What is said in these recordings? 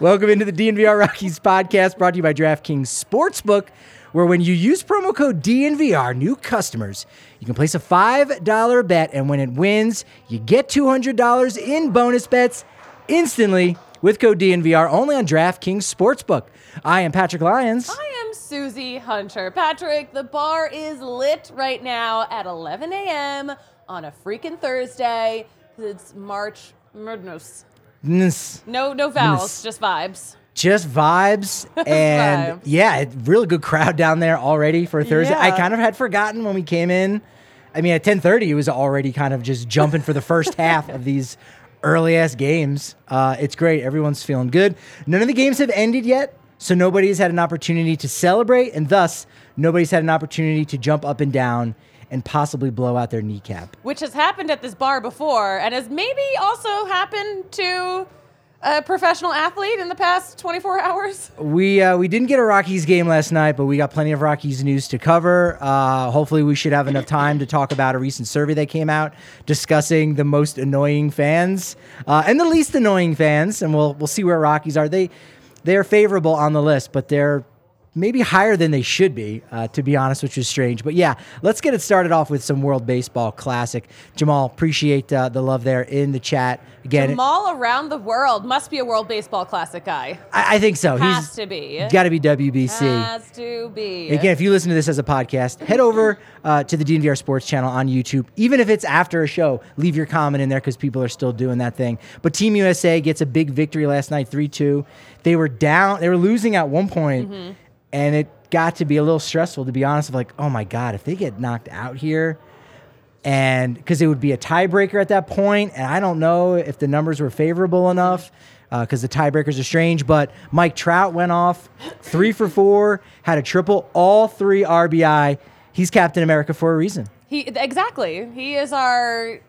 Welcome into the DNVR Rockies podcast brought to you by DraftKings Sportsbook, where when you use promo code DNVR, new customers, you can place a $5 bet, and when it wins, you get $200 in bonus bets instantly with code DNVR only on DraftKings Sportsbook. I am Patrick Lyons. I am Susie Hunter. Patrick, the bar is lit right now at 11 a.m. on a freaking Thursday. It's March Madness. No, no vowels, just vibes. Just vibes and Vibes. yeah, it- really good crowd down there already for Thursday. I Yeah. kind of had forgotten when we came in. I mean, at ten thirty, it was already kind of just jumping for the first half of these early ass games. Uh, it's great. Everyone's feeling good. None of the games have ended yet, so nobody's had an opportunity to celebrate, and thus nobody's had an opportunity to jump up and down and possibly blow out their kneecap. Which has happened at this bar before and has maybe also happened to a professional athlete in the past 24 hours. We uh, we didn't get a Rockies game last night, but we got plenty of Rockies news to cover. Uh, hopefully, we should have enough time to talk about a recent survey that came out discussing the most annoying fans uh, and the least annoying fans, and we'll we'll see where Rockies are. They they're favorable on the list, but they're maybe higher than they should be, uh, to be honest, which is strange. But yeah, let's get it started off with some World Baseball Classic. Jamal, appreciate uh, the love there in the chat. Again, Jamal around the world must be a World Baseball Classic guy. I, I think so. Has He's to be. Got to be WBC. Has to be. Again, if you listen to this as a podcast, head over uh, to the DNVR Sports channel on YouTube. Even if it's after a show, leave your comment in there because people are still doing that thing. But Team USA gets a big victory last night, 3 2. They were down, they were losing at one point, Mm-hmm. And it got to be a little stressful, to be honest. Of like, oh my God, if they get knocked out here, and because it would be a tiebreaker at that point, and I don't know if the numbers were favorable enough because the tiebreakers are strange. But Mike Trout went off three for four, had a triple, all three RBI. He's Captain America for a reason. He exactly. He is our.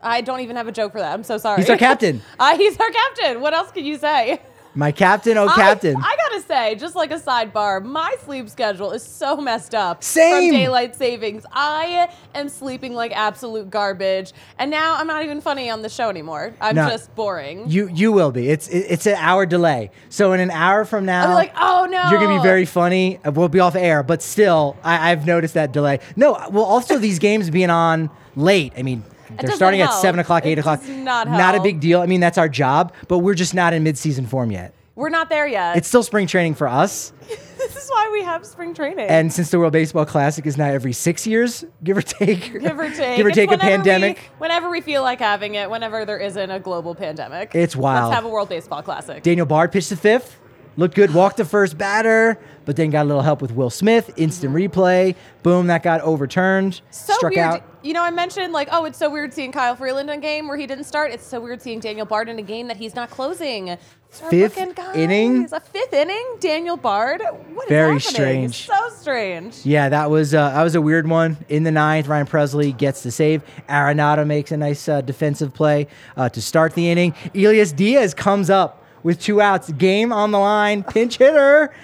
I don't even have a joke for that. I'm so sorry. He's our captain. uh, he's our captain. What else can you say? My captain, oh I- captain. I, gotta say, just like a sidebar, my sleep schedule is so messed up. Same. From daylight savings, I am sleeping like absolute garbage, and now I'm not even funny on the show anymore. I'm No. just boring. you you will be. It's it- it's an hour delay. So in an hour from now, I'll be like, oh no. You're gonna be very funny. Uh, We'll be off air, but still, I, I've noticed that delay. No, well, also these games being on late. I mean, they're starting at seven o'clock, It eight o'clock. does not a big deal. I mean, that's our job, but we're just not in mid-season form yet. We're not there yet. It's still spring training for us, this is why we have spring training. and since the World Baseball Classic is now every six years, give or take, Give or take. give or It's take a pandemic. We, whenever we feel like having it, whenever there isn't a global pandemic. It's wild. Let's have a World Baseball Classic. Daniel Bard pitched the fifth, looked good, walked the first batter, but then got a little help with Will Smith. Instant replay, boom, that got overturned, so struck weird. out. You know, I mentioned like, oh, it's so weird seeing Kyle Freeland in a game where he didn't start. It's so weird seeing Daniel Bard in a game that he's not closing. Fifth inning? A fifth inning, Daniel Bard. What is happening? Very strange. So strange. Yeah, that was uh, that was a weird one. In the ninth, Ryan Pressly gets the save. Arenado makes a nice uh, defensive play uh, to start the inning. Elias Diaz comes up with two outs, game on the line, pinch hitter,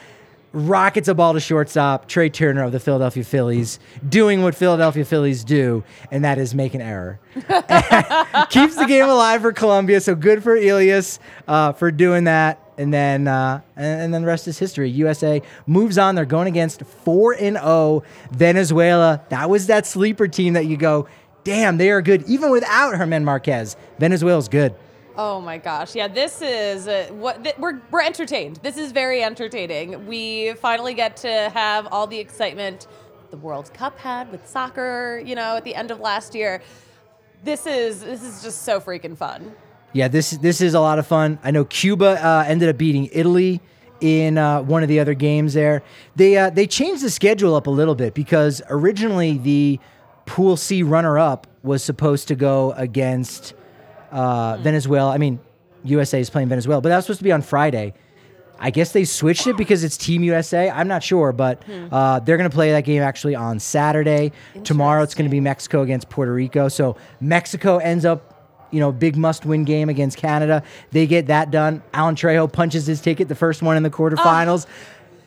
rockets a ball to shortstop. Trea Turner of the Philadelphia Phillies doing what Philadelphia Phillies do, and that is make an error. Keeps the game alive for Colombia, So good for Elias uh, for doing that. And then, uh, and, then the rest is history. USA moves on. They're going against four and zero Venezuela. That was that sleeper team that you go, damn, they are good even without German Marquez. Venezuela's good. Oh my gosh. Yeah, this is uh, what th- we're we're entertained. This is very entertaining. We finally get to have all the excitement the World Cup had with soccer, you know, at the end of last year. This is this is just so freaking fun. Yeah, this this is a lot of fun. I know Cuba uh, ended up beating Italy in uh, one of the other games there. They uh, they changed the schedule up a little bit because originally the Pool C runner up was supposed to go against uh, Venezuela. I mean, USA is playing Venezuela, but that was supposed to be on Friday. I guess they switched it because it's Team USA. I'm not sure, but uh, they're going to play that game actually on Saturday. Tomorrow it's going to be Mexico against Puerto Rico. So Mexico ends up, you know, big must-win game against Canada. They get that done. Alan Trejo punches his ticket, the first one in the quarterfinals.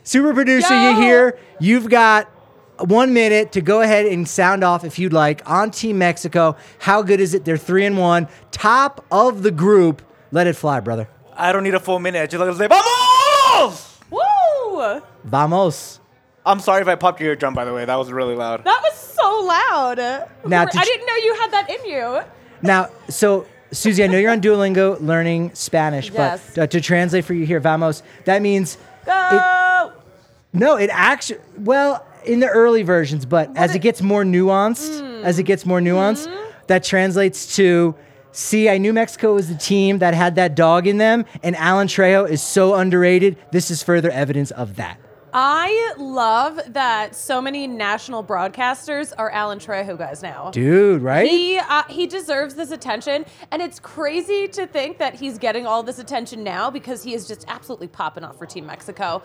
Super producer, you Yo! hear? You've got one minute to go ahead and sound off if you'd like on Team Mexico. How good is it? They're three and one, top of the group. Let it fly, brother. I don't need a full minute. I just like to say, Vamos! Woo! Vamos. I'm sorry if I popped your eardrum, by the way. That was really loud. That was so loud. Now, I to ch- didn't know you had that in you. Now, so Susie, I know you're on Duolingo learning Spanish, Yes. but uh, to translate for you here, vamos, that means Go! no. It actually, well, in the early versions, but as it it- gets more nuanced, as it gets more nuanced, that translates to. See, I knew Mexico was the team that had that dog in them, and Alan Trejo is so underrated. This is further evidence of that. I love that so many national broadcasters are Alan Trejo guys now. Dude, right? He uh, he deserves this attention, and it's crazy to think that he's getting all this attention now because he is just absolutely popping off for Team Mexico,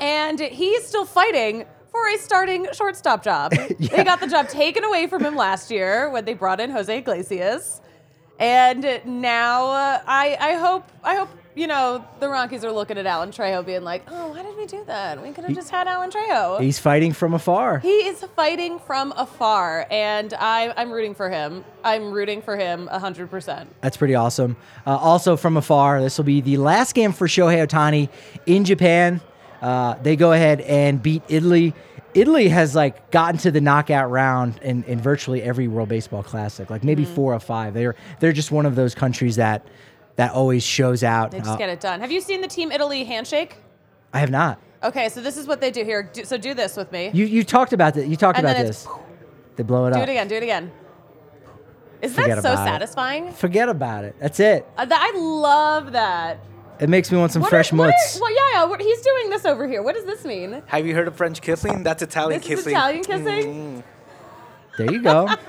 and he's still fighting for a starting shortstop job. They got the job taken away from him last year when they brought in Jose Iglesias, and now uh, I I hope I hope. You know, the Rockies are looking at Alan Trejo being like, oh, why did we do that? We could have just had Alan Trejo. He's fighting from afar. He is fighting from afar, and I, I'm rooting for him. I'm rooting for him 100%. That's pretty awesome. Uh, also from afar, this will be the last game for Shohei Ohtani in Japan. Uh, they go ahead and beat Italy. Italy has like gotten to the knockout round in, in virtually every World Baseball Classic, like maybe four or five. They're they're just one of those countries that that always shows out. They just Uh, get it done. Have you seen the Team Italy handshake? I have not. Okay, so this is what they do here. Do, so do this with me. You you talked about that. You talked And about this. They blow it do up. Do it again. Do it again. Isn't Forget that so about it. satisfying? Forget about it. That's it. Uh, th- I love that. It makes me want some What fresh are, what mutts. are- well, yeah, yeah. What, he's doing this over here. What does this mean? Have you heard of French kissing? That's Italian This is kissing. Italian kissing. Mm. There you go. now we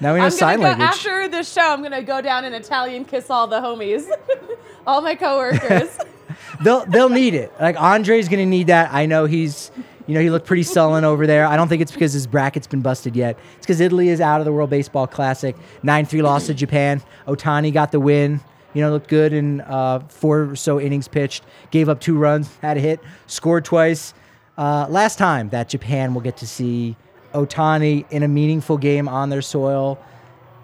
know I'm gonna sign go language. after this show. I'm gonna go down and Italian kiss all the homies, all my coworkers. they'll they'll need it. Like Andre's gonna need that. I know he's you know he looked pretty sullen over there. I don't think it's because his bracket's been busted yet. It's because Italy is out of the World Baseball Classic. Nine three loss to Japan. Ohtani got the win. You know, looked good in uh, four or so innings pitched. Gave up two runs, had a hit, scored twice. Uh, last time that Japan will get to see Ohtani in a meaningful game on their soil.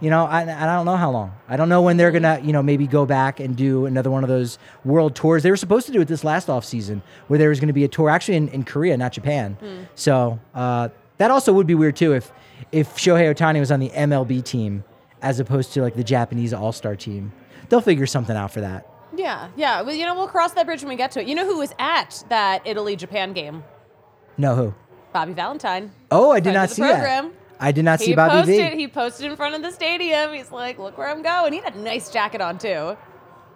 You know, I, I don't know how long. I don't know when they're gonna, you know, maybe go back and do another one of those world tours. They were supposed to do it this last off season, where there was going to be a tour actually in, in Korea, not Japan. So uh, that also would be weird too if if Shohei Ohtani was on the MLB team as opposed to like the Japanese All Star team. They'll figure something out for that. yeah, yeah. Well, you know, we'll cross that bridge when we get to it. You know who was at that Italy Japan game? No who? Bobby Valentine. Oh, I did not see program. that. I did not see Bobby posted. V. He posted in front of the stadium. He's like, "Look where I'm going." He had a nice jacket on too.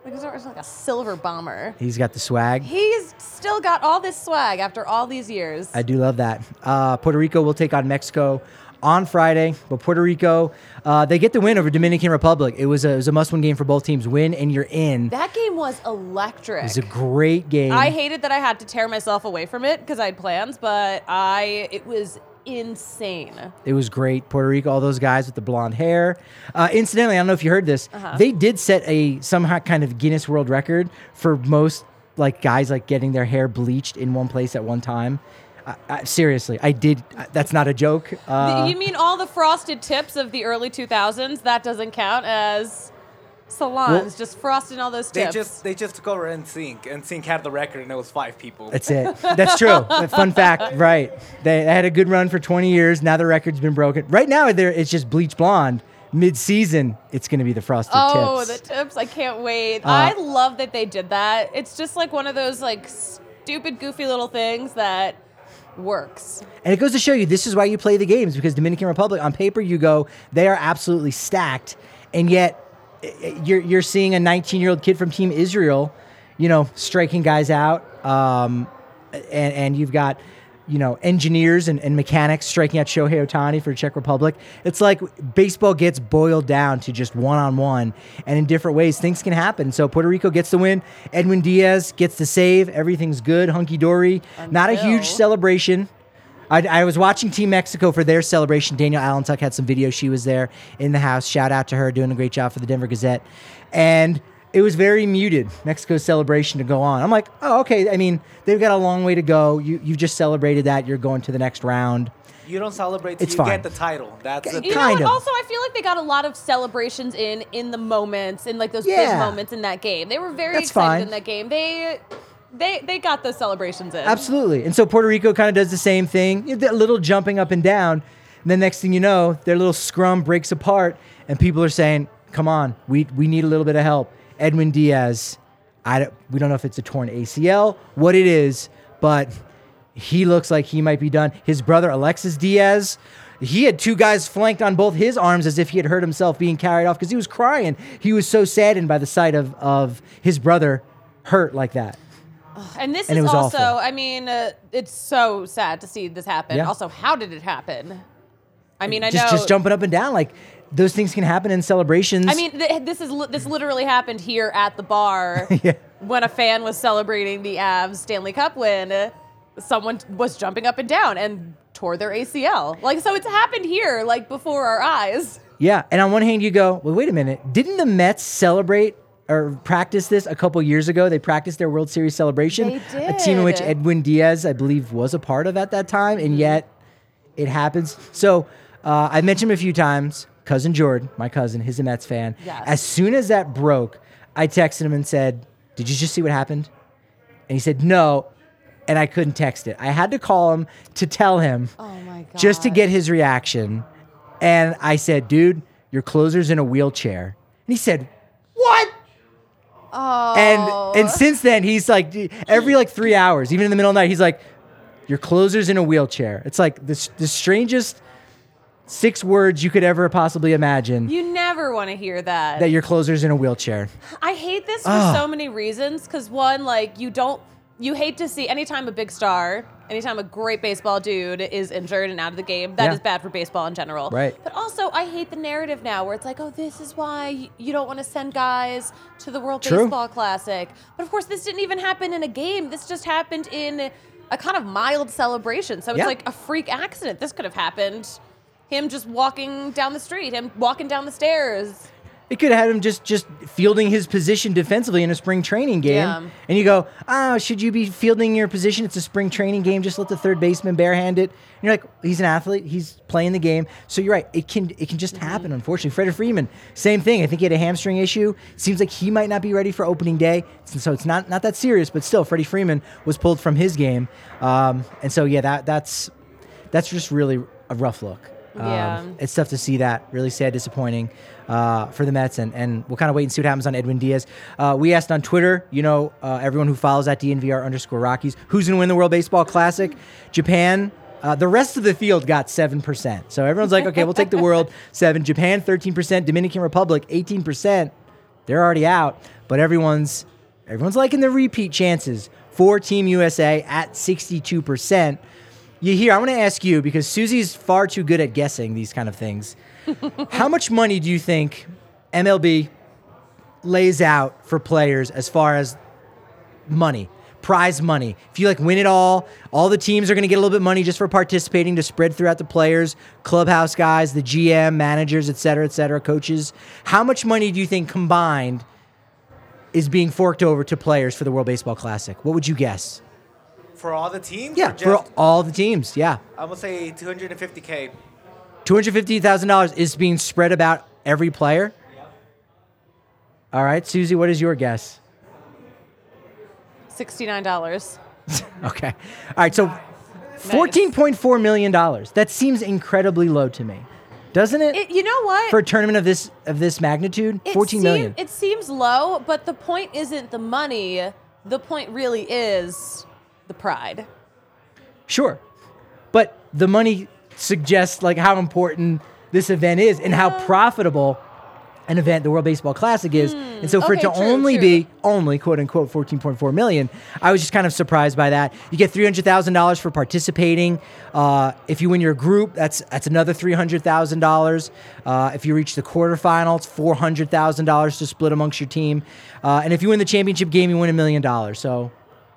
Like it was like a silver bomber. He's got the swag. He's still got all this swag after all these years. I do love that. Uh, Puerto Rico will take on Mexico on Friday, but Puerto Rico uh, they get the win over Dominican Republic. It was a, it was a must-win game for both teams. Win and you're in. that game was electric. It was a great game. I hated that I had to tear myself away from it because I had plans, but I it was insane. It was great. Puerto Rico, all those guys with the blonde hair. Uh, incidentally, I don't know if you heard this. Uh-huh. They did set a somehow kind of Guinness World Record for most like guys like getting their hair bleached in one place at one time. I, I, seriously, I did. That's not a joke. Uh, you mean all the frosted tips of the early 2000s? That doesn't count as salons, just frosting all those They tips. just they just took over NSYNC. and NSYNC had the record, and it was five people. That's it. That's true. Fun fact, right? They, they had a good run for 20 years. Now the record's been broken. Right now, there it's just bleach blonde, mid-season, it's going to be the frosted Oh, tips. Oh, the tips! I can't wait. Uh, I love that they did that. It's just like one of those like stupid, goofy little things that works. And it goes to show you this is why you play the games because Dominican Republic on paper you go they are absolutely stacked, and yet you're you're seeing a 19 year old kid from Team Israel, you know, striking guys out, um, and and you've got. You know, engineers and, and mechanics striking out Shohei Ohtani for Czech Republic. It's like baseball gets boiled down to just one on one, and in different ways, things can happen. So Puerto Rico gets the win. Edwin Diaz gets the save. Everything's good, hunky dory. Not a huge celebration. I, I was watching Team Mexico for their celebration. Danielle Allentuck had some video. She was there in the house. Shout out to her, doing a great job for the Denver Gazette. And it was very muted, Mexico's celebration to go on. I'm like, oh, okay. I mean, they've got a long way to go. You, you just celebrated that. You're going to the next round. You don't celebrate till It's you fine. get the title. That's the You You know Kind what? of. Also, I feel like they got a lot of celebrations in in the moments, in like those big moments in that game. They were very That's excited fine. in that game. They they they got those celebrations in. Absolutely. And so Puerto Rico kind of does the same thing, a little jumping up and down. And then next thing you know, their little scrum breaks apart, and people are saying, "Come on, we we need a little bit of help." Edwin Diaz, I don't, we don't know if it's a torn ACL, what it is, but he looks like he might be done. His brother Alexis Diaz. He had two guys flanked on both his arms as if he had hurt himself being carried off because he was crying. He was so saddened by the sight of, of his brother hurt like that. And this And it is was also, awful. I mean, uh, it's so sad to see this happen. Yeah. Also, how did it happen? I mean, I just know. just jumping up and down like those things can happen in celebrations. I mean, th- this is li- this literally happened here at the bar Yeah. when a fan was celebrating the Avs Stanley Cup win. uh, Someone was jumping up and down and tore their ACL. Like, so it's happened here, like before our eyes. yeah, and on one hand you go, well, wait a minute, didn't the Mets celebrate or practice this a couple years ago? They practiced their World Series celebration. A team in which. Edwin Diaz, I believe, was a part of at that time, Mm-hmm. and yet it happens. So uh, I mentioned him a few times. Cousin Jordan, my cousin, he's a Mets fan. Yes. As soon as that broke, I texted him and said, "Did you just see what happened?" And he said, "No." And I couldn't text it. I had to call him to tell him Oh my god! just to get his reaction. And I said, dude, your closer's in a wheelchair. And he said, what? Oh. And and oh. since then, he's like every like three hours, even in the middle of the night, he's like, your closer's in a wheelchair. It's like the, the strangest six words you could ever possibly imagine you never want to hear that. that your closer's in a wheelchair. I hate this for Ah. so many reasons. Because one, like you don't, you hate to see anytime a big star, anytime a great baseball dude is injured and out of the game. That is Yeah. bad for baseball in general. Right. But also, I hate the narrative now where it's like, oh, this is why you don't want to send guys to the World True. Baseball Classic. But of course, this didn't even happen in a game. This just happened in a kind of mild celebration. So it's Yeah. like a freak accident. This could have happened. Him just walking down the street, him walking down the stairs. It could have had him just just fielding his position defensively in a spring training game. Yeah. And you go, oh, should you be fielding your position? It's a spring training game. Just let the third baseman barehand it. And you're like, he's an athlete. He's playing the game. So you're right. It can it can just happen. Unfortunately, Freddie Freeman, same thing. I think he had a hamstring issue. Seems like he might not be ready for opening day. So it's not not that serious, but still, Freddie Freeman was pulled from his game. Um, and so yeah, that that's that's just really a rough look. Um, Yeah. it's tough to see that. Really sad, disappointing uh, for the Mets, and, and we'll kind of wait and see what happens on Edwin Diaz. Uh, we asked on Twitter, you know, uh, everyone who follows at DNVR underscore Rockies, who's going to win the World Baseball Classic? Japan. Uh, the rest of the field got 7%. So everyone's like, okay, we'll take the world. 7 Japan, 13%. Dominican Republic, 18%. They're already out, but everyone's everyone's liking the repeat chances for Team USA at 62%. You hear, I want to ask you because Susie's far too good at guessing these kind of things. How much money do you think MLB lays out for players as far as money, prize money? If you like win it all, all the teams are going to get a little bit of money just for participating to spread throughout the players, clubhouse guys, the GM, managers, et cetera, et cetera, coaches. How much money do you think combined is being forked over to players for the World Baseball Classic? What would you guess? For all the teams? Yeah, or for all the teams. Yeah. I'm gonna say 250k. $250,000 is being spread about every player. Yep. All right, Susie, what is your guess? Sixty-nine dollars. Okay. All right, so $14.4 million. That seems incredibly low to me. doesn't it? It, you know what? For a tournament of this of this magnitude, It fourteen seem- million. It seems low, but the point isn't the money. The point really is the pride. Sure. But the money suggests like how important this event is and how profitable an event the World Baseball Classic is. and so for it Hmm. to true, only true. be only quote unquote 14.4 million, I was just kind of surprised by that. You get $300,000 for participating. Uh, if you win your group, that's that's another $300,000. Uh, if you reach the quarterfinals, $400,000 to split amongst your team. Uh, and if you win the championship game, you win a million dollars. So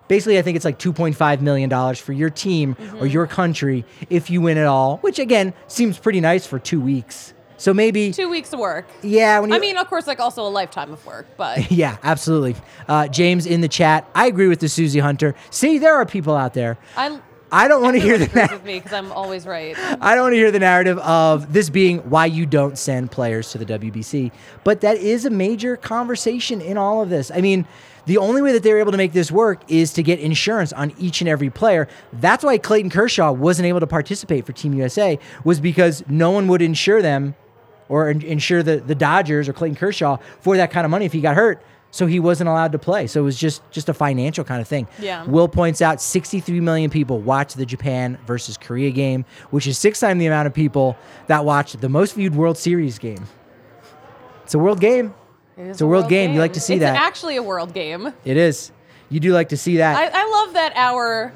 basically i think it's like 2.5 million dollars for your team or your country if you win it all which again seems pretty nice for two weeks so maybe Two weeks of work. yeah when you, I mean, of course, like also a lifetime of work, but yeah absolutely uh, james in the chat i agree with the susie hunter see there are people out there I. i don't want to hear the with me because I'm always right. I don't want to hear the narrative of this being why you don't send players to the WBC, but that is a major conversation in all of this. I mean, the only way that they were able to make this work is to get insurance on each and every player. That's why Clayton Kershaw wasn't able to participate for Team USA was because no one would insure them or insure the, the Dodgers or Clayton Kershaw for that kind of money if he got hurt. So he wasn't allowed to play. So it was just just a financial kind of thing. Yeah. Will points out 63 million people watched the Japan versus Korea game, which is six times the amount of people that watched the most viewed World Series game. It's a world game. It's a world game. You like to see it's that. It's actually a world game. It is. You do like to see that. I, I love that our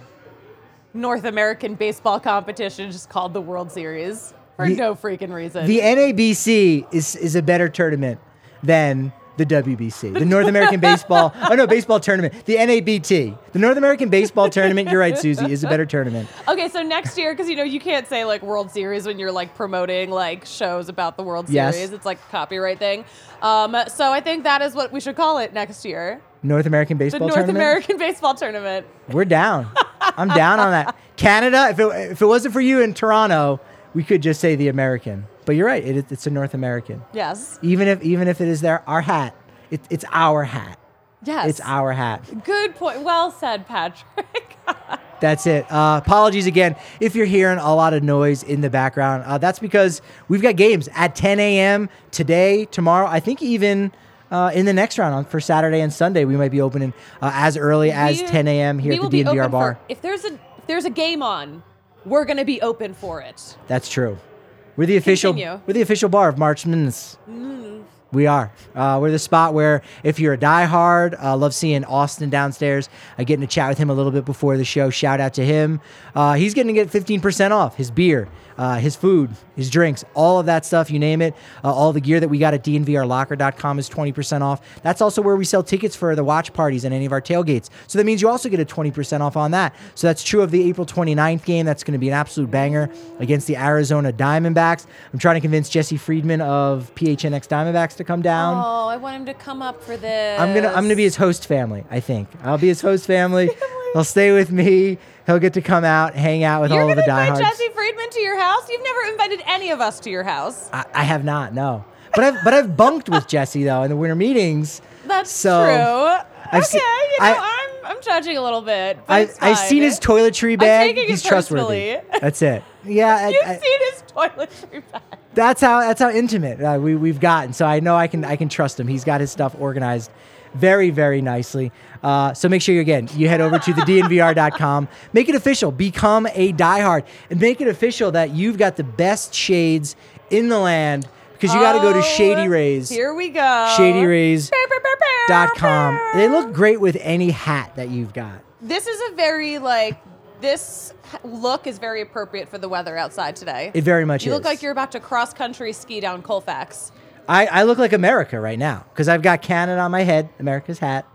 North American baseball competition is called the World Series for The- no freaking reason. the NABC is is a better tournament than the WBC, the North American Baseball. Oh no, baseball tournament. The NABT, the North American Baseball Tournament. You're right, Susie, is a better tournament. okay, so next year, because you know you can't say like World Series when you're like promoting like shows about the World Yes. Series. It's like a copyright thing. Um, so I think that is what we should call it next year. North American Baseball The North Tournament. American Baseball Tournament. We're down. I'm down on that. Canada, if it, if it wasn't for you in Toronto, we could just say the American. But you're right, it, it's a North American. Yes. Even if even if it is there, our hat, it, it's our hat. Yes. It's our hat. Good point. Well said, Patrick. That's it. Uh, apologies again if you're hearing a lot of noise in the background. Uh, that's because we've got games at 10 a.m. today, tomorrow. I think even uh, in the next round on for Saturday and Sunday, we might be opening uh, as early as We- 10 a.m. here at the DNVR bar. For, if there's a if there's a game on, we're gonna be open for it. That's true. We're the official. Continue. We're the official bar of March Madness. We are. Uh, we're the spot where if you're a diehard, uh, love seeing Austin downstairs. I getting to chat with him a little bit before the show. Shout out to him. Uh, he's getting to get 15% off his beer, uh, his food, his drinks, all of that stuff. You name it. Uh, all the gear that we got at dnvrlocker.com is 20% off. That's also where we sell tickets for the watch parties and any of our tailgates. So that means you also get a 20% off on that. So that's true of the April 29th game. That's going to be an absolute banger against the Arizona Diamondbacks. I'm trying to convince Jesse Friedman of PHNX Diamondbacks to come down. Oh, I want him to come up for this. I'm gonna I'm gonna be his host family. I think I'll be his host family. He'll stay with me. He'll get to come out, hang out with You're all of the invite diehards. Jesse Friedman to your house? You've never invited any of us to your house. I, I have not, no. But I've but I've bunked with Jesse though in the winter meetings. That's So, true. I've okay, se- you know, I- I'm I'm judging a little bit. But I, I've seen his toiletry bag. taking it He's trustworthy. That's it. Yeah, I- You've I- seen his toiletry bag. that's how that's how intimate uh, we we've gotten. So I know I can I can trust him. He's got his stuff organized very very nicely. Uh, so make sure you again you head over to the dnvr.com, make it official, become a diehard, and make it official that you've got the best shades in the land because you got to go to Oh, Shady Rays. Here we go. Shady Rays. Bear, bear, bear, bear, Dot com. bear. They look great with any hat that you've got. This is a very like this look is very appropriate for the weather outside today. It very much is. you is. look like you're about to cross country ski down Colfax. I, I look like America right now because I've got Canada on my head, America's hat.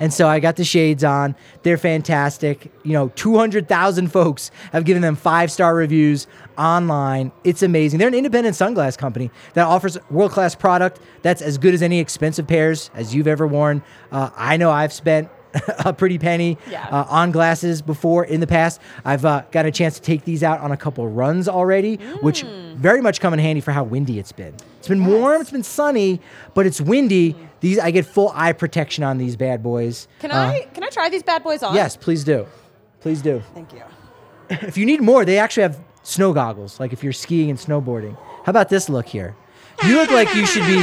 And so I got the shades on. They're fantastic. You know, 200,000 folks have given them five star reviews online. It's amazing. They're an independent sunglass company that offers world class product that's as good as any expensive pairs as you've ever worn. Uh, I know I've spent a pretty penny Yeah. uh, on glasses before in the past. I've uh, got a chance to take these out on a couple runs already, which Mm. very much come in handy for how windy it's been. It's been warm, it's been sunny, but it's windy. These I get full eye protection on these bad boys. Can Uh, I can I try these bad boys on? Yes, please do. Please do. Thank you. if you need more, they actually have snow goggles. Like if you're skiing and snowboarding. How about this look here? You look like you should be.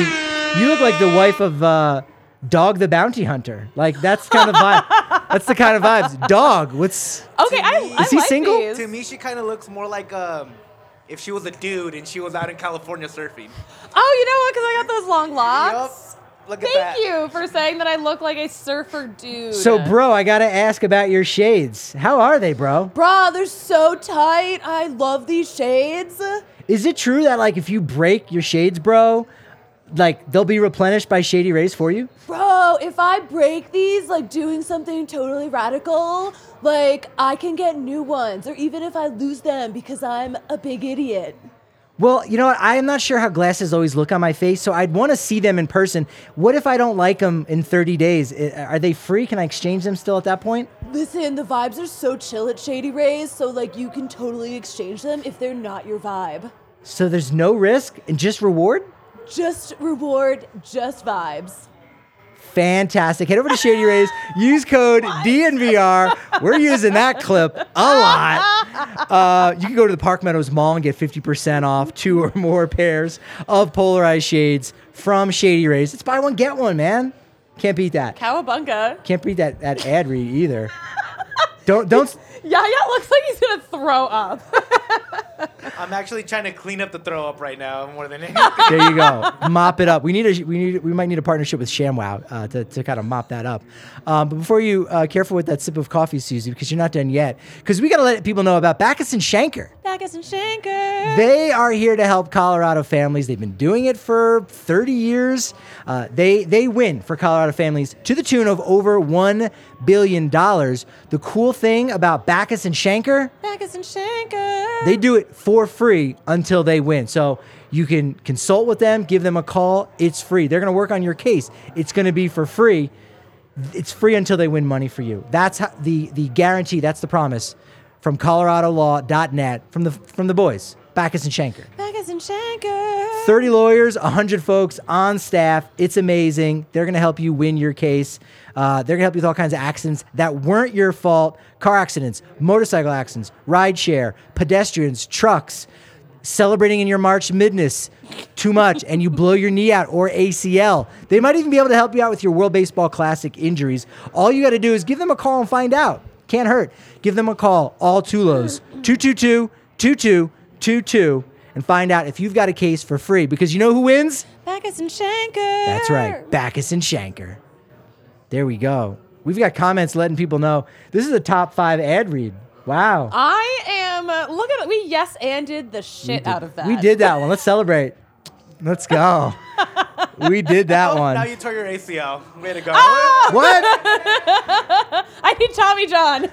You look like the wife of uh, Dog the Bounty Hunter. Like that's kind of vibe. that's the kind of vibes. Dog. What's Okay, me- I Is he like single? these. To me, she kind of looks more like um, if she was a dude and she was out in California surfing. Oh, you know what? Because I got those long locks. Yup. Look at Thank that. you for saying that I look like a surfer dude. so, bro? I gotta ask about your shades. How are they, bro? Bro, they're so tight. I love these shades. Is it true that like if you break your shades, bro, like they'll be replenished by Shady Rays for you? Bro, if I break these, like doing something totally radical, like I can get new ones, or even if I lose them because I'm a big idiot. Well, you know what? I am not sure how glasses always look on my face, so I'd want to see them in person. What if I don't like them in 30 days? Are they free? Can I exchange them still at that point? Listen, the vibes are so chill at Shady Rays, so like you can totally exchange them if they're not your vibe. So there's no risk and just reward? Just reward, just vibes. Fantastic. Head over to Shady Rays, use code DNVR. We're using that clip a lot. Uh, you can go to the Park Meadows Mall and get 50% off two or more pairs of polarized shades from Shady Rays. It's buy one, get one, man. Can't beat that. Cowabunga. Can't beat that, that ad read either. Don't, don't. Yaya looks like he's gonna throw up. I'm actually trying to clean up the throw up right now more than anything. There you go. mop it up. We need a we need we might need a partnership with ShamWow uh, to, to kind of mop that up. Um, but before you uh, careful with that sip of coffee, Susie, because you're not done yet. Because we got to let people know about Bachus and Schanker. Bachus and Schanker. They are here to help Colorado families. They've been doing it for 30 years. Uh, they they win for Colorado families to the tune of over one billion dollars. The cool thing about Bachus and Schanker, Bachus and Schanker. they do it for free until they win. So you can consult with them, give them a call. It's free. They're going to work on your case. It's going to be for free. It's free until they win money for you. That's how, the the guarantee. That's the promise from ColoradoLaw.net from the from the boys, Bachus and Schanker. Bachus and Schanker. 30 lawyers, 100 folks on staff. It's amazing. They're going to help you win your case. Uh, they're going to help you with all kinds of accidents that weren't your fault car accidents, motorcycle accidents, ride share, pedestrians, trucks, celebrating in your March Midness too much and you blow your knee out or ACL. They might even be able to help you out with your World Baseball Classic injuries. All you got to do is give them a call and find out. Can't hurt. Give them a call, all Tulos, 222 2222, and find out if you've got a case for free because you know who wins? Bachus and Schanker. That's right, Bachus and Schanker. There we go. We've got comments letting people know this is a top five ad read. Wow. I am. Uh, look at it. We yes anded the shit out of that. We did that one. Let's celebrate. Let's go. we did that Oh, Now you tore your ACL. Way to go. Ah! What? I need Tommy John.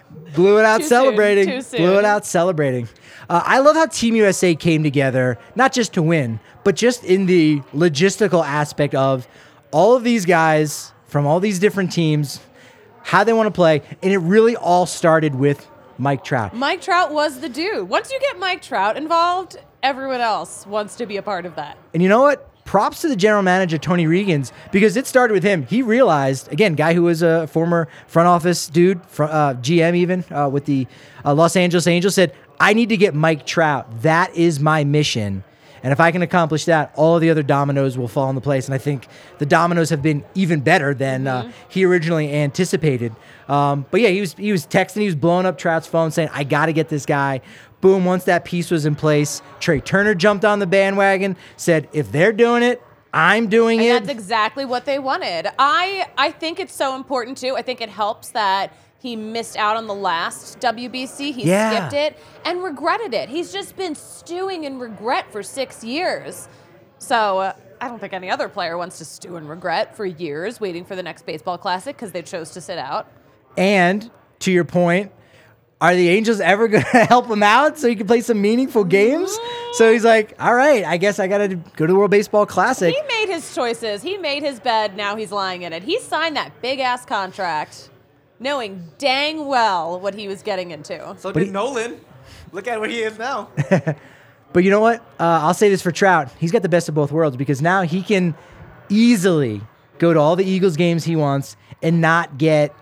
Blew it out Too soon, celebrating. too soon. Blew it out celebrating. Uh, I love how Team USA came together, not just to win, but just in the logistical aspect of all of these guys from all these different teams, how they want to play. And it really all started with Mike Trout. Mike Trout was the dude. Once you get Mike Trout involved, everyone else wants to be a part of that. And you know what? Props to the general manager, Tony Reagins, because it started with him. He realized, again, guy who was a former front office dude, fr- uh, GM even, uh, with the uh, Los Angeles Angels, said, I need to get Mike Trout. That is my mission. And if I can accomplish that, all of the other dominoes will fall into place. And I think the dominoes have been even better than uh, he originally anticipated. Um, but yeah, he was he was texting, he was blowing up Trout's phone, saying, "I got to get this guy." Boom! Once that piece was in place, Trea Turner jumped on the bandwagon, said, "If they're doing it, I'm doing And it." that's exactly what they wanted. I I think it's so important too. I think it helps that he missed out on the last WBC. He Yeah. skipped it and regretted it. He's just been stewing in regret for six years. So uh, I don't think any other player wants to stew in regret for years, waiting for the next baseball classic because they chose to sit out. And to your point, are the Angels ever going to help him out so he can play some meaningful games? So he's like, all right, I guess I got to go to the World Baseball Classic. He made his choices. He made his bed. Now he's lying in it. He signed that big ass contract, knowing dang well what he was getting into. So But did he- Nolan. Look at where he is now. But you know what? Uh, I'll say this for Trout. He's got the best of both worlds because now he can easily go to all the Eagles games he wants and not get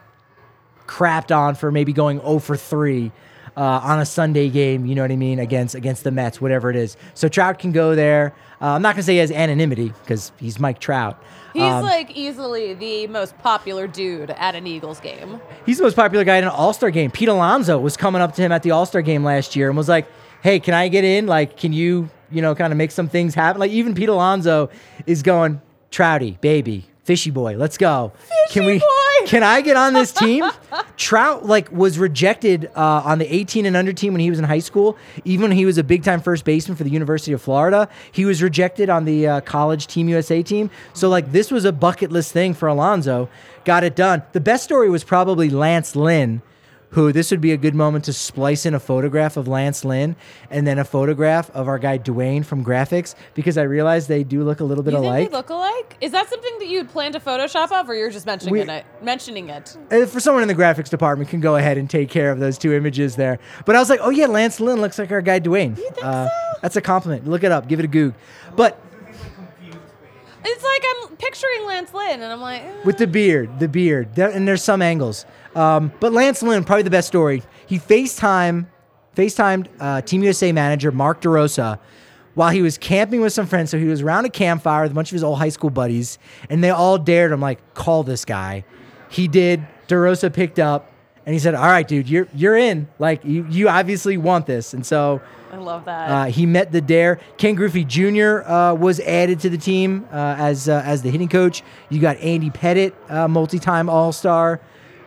crapped on for maybe going 0 for 3 uh, on a Sunday game, you know what I mean, against against the Mets, whatever it is. So Trout can go there. Uh, I'm not going to say he has anonymity because he's Mike Trout. He's Um, like easily the most popular dude at an Eagles game. He's the most popular guy in an All Star game. Pete Alonso was coming up to him at the All Star game last year and was like, "Hey, can I get in? Like, can you, you know, kind of make some things happen?" Like, even Pete Alonso is going, "Trouty, baby, fishy boy, let's go. can we? boy." Can I get on this team?" Trout like was rejected uh, on the 18 and under team when he was in high school. Even when he was a big time first baseman for the University of Florida, he was rejected on the uh, college Team USA team. So like this was a bucket list thing for Alonso. Got it done. The best story was probably Lance Lynn, who this would be a good moment to splice in a photograph of Lance Lynn and then a photograph of our guy Dwayne from graphics because I realized they do look a little bit you alike. think they look alike? Is that something that you'd plan to Photoshop of, or you're just mentioning We- it? Mentioning it. Uh, for someone in the graphics department can go ahead and take care of those two images there. But I was like, oh yeah, Lance Lynn looks like our guy Dwayne. You think uh, so? That's a compliment. Look it up. Give it a goog. But It's like I'm picturing Lance Lynn, and I'm like, eh. with the beard, the beard, there, and there's some angles. Um, but Lance Lynn, probably the best story. He FaceTime, FaceTimed uh, Team USA manager Mark DeRosa while he was camping with some friends. So he was around a campfire with a bunch of his old high school buddies, and they all dared him like, call this guy. He did. DeRosa picked up, and he said, "All right, dude, you're you're in. Like you you obviously want this." And so. I love that. Uh, he met the dare. Ken Griffey Jr. Uh, was added to the team uh, as uh, as the hitting coach. You got Andy Pettitte, uh, multi-time All Star.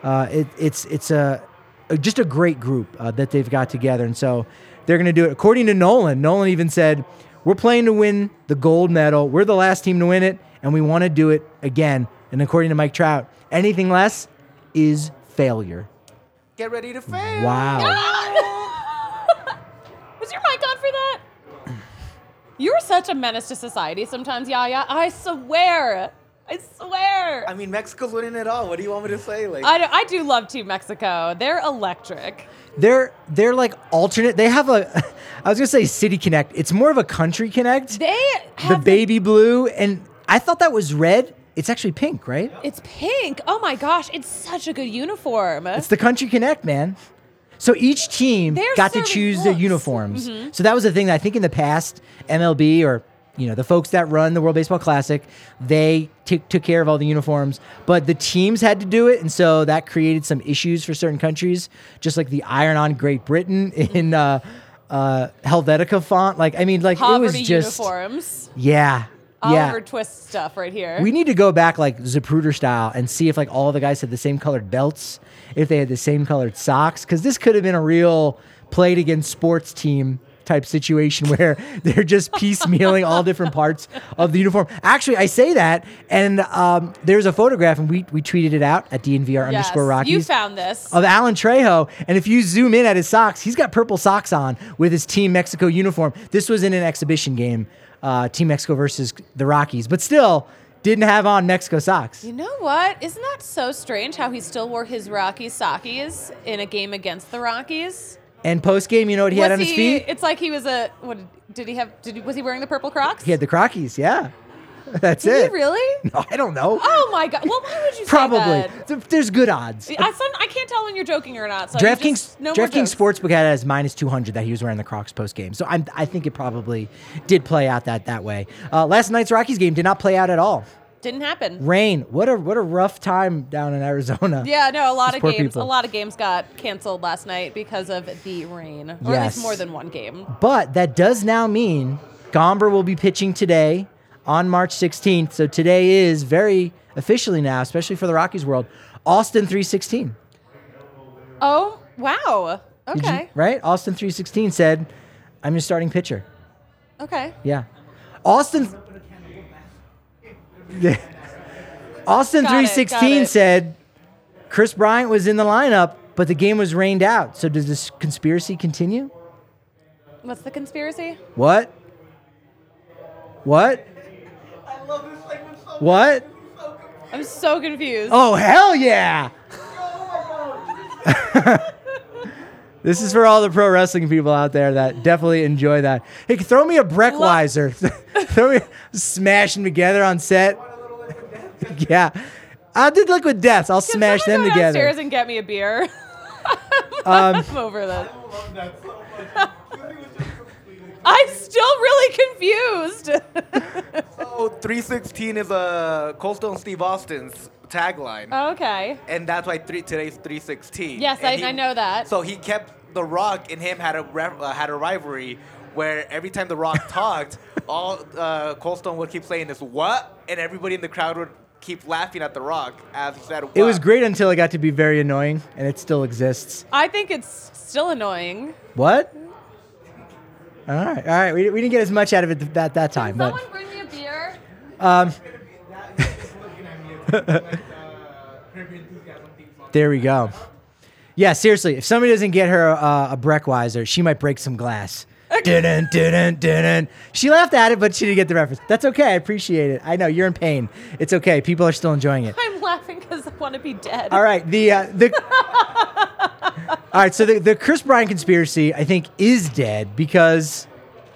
Uh, it, it's it's a, a- just a great group uh, that they've got together, and so they're going to do it. According to Nolan, Nolan even said, "We're playing to win the gold medal. We're the last team to win it, and we want to do it again." And according to Mike Trout, anything less is failure. Get ready to fail. Wow. Was your mic on for that? You're such a menace to society sometimes, Yaya. I swear. I swear. I mean, Mexico's winning it all. What do you want me to say? Like, I do, I do love Team Mexico. They're electric. They're they're like alternate. They have a I was gonna say City Connect. It's more of a country connect. They the have baby blue, and I thought that was red. It's actually pink, right? It's pink. Oh my gosh, it's such a good uniform. It's the country connect, man. So each team They're got to serving choose their uniforms. Mm-hmm. So that was the thing that I think in the past MLB or you know the folks that run the World Baseball Classic, they took took care of all the uniforms, but the teams had to do it, and so that created some issues for certain countries, just like the iron on Great Britain in uh, uh, Helvetica font. Like I mean, like Poverty it was just uniforms. yeah, Oliver. Twist stuff right here. We need to go back like Zapruder style and see if like all the guys had the same colored belts, if they had the same colored socks, because this could have been a real played against sports team type situation where they're just piecemealing all different parts of the uniform. Actually, I say that, and um, there's a photograph, and we we tweeted it out at DNVR yes, underscore Rockies you found this. of Alan Trejo. And if you zoom in at his socks, he's got purple socks on with his Team Mexico uniform. This was in an exhibition game, uh, Team Mexico versus the Rockies, but still didn't have on Mexico socks. You know what? Isn't that so strange how he still wore his Rockies sockies in a game against the Rockies? And post game, you know what he had on his feet? It's like he was a what did he have did he, was he wearing the purple Crocs? He had the Crockies. Yeah, that's Did it. he really? No, I don't know. Oh my god. Well, why would you Probably. say that? Th- There's good odds. I, some, I can't tell when you're joking or not. So DraftKings no DraftKings. Sportsbook had it as minus 200 that he was wearing the Crocs post game. So I'm, I think it probably did play out that that way. Uh, last night's Rockies game did not play out at all. Didn't happen. Rain. What a what a rough time down in Arizona. Yeah, no, a lot Those of poor games. people. A lot of games got canceled last night because of the rain, or at Yes. least more than one game. But that does now mean Gomber will be pitching today on March 16th. So today is very officially now, especially for the Rockies world, Austin 316. Oh wow. Did you- Okay. right? Austin 316 said, I'm your starting pitcher. Okay. Yeah. Austin. Yeah. Austin Got 316 it. said Kris Bryant was in the lineup, but the game was rained out. So does this conspiracy continue? What's the conspiracy? What? What? What? I'm so confused. Oh, hell yeah! this is for all the pro wrestling people out there that definitely enjoy that. Hey, throw me a Breckweiser. throw me, smash them together on set. yeah. I did liquid deaths. I'll Can smash them someone go together. downstairs and get me a beer. Um, I'm over this. I'm still really confused. Oh, 316 is a Cold Stone Steve Austin's tagline. okay. and that's why three, today's 316. Yes, And I- I know that. So he kept The Rock and him had a uh, had a rivalry where every time The Rock talked, all uh, Cold Stone would keep saying this what, and everybody in the crowd would keep laughing at The Rock as he said what. it was great until it got to be very annoying, and it still exists. I think it's still annoying. What? All right, all right. We, we didn't get as much out of it th- that that time, but Someone bring me a beer. um, there we go. Yeah, seriously, if somebody doesn't get her uh, a Breckweiser, she might break some glass. dun dun dun She laughed at it, but she didn't get the reference. That's okay. I appreciate it. I know you're in pain. It's okay. People are still enjoying it. I'm laughing because I want to be dead. All right, the uh, the. All right, so the, the Kris Bryant conspiracy, I think, is dead because,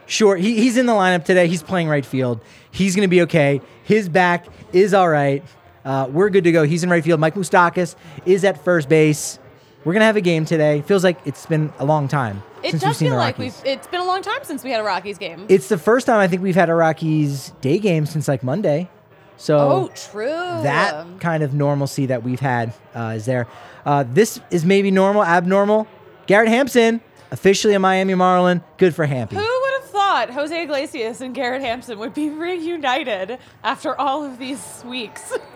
sure, he, he's in the lineup today. He's playing right field. He's going to be okay. His back is all right. Uh, we're good to go. He's in right field. Mike Moustakas is at first base. We're going to have a game today. Feels like it's been a long time It since we've does seen feel the like Rockies. we've. It's been a long time since we had a Rockies game. It's the first time I think we've had a Rockies day game since like Monday. So oh, true. that kind of normalcy that we've had uh, is there. Uh, this is maybe normal, abnormal. Garrett Hampson, officially a Miami Marlin. Good for Hampy. Who would have thought Jose Iglesias and Garrett Hampson would be reunited after all of these weeks?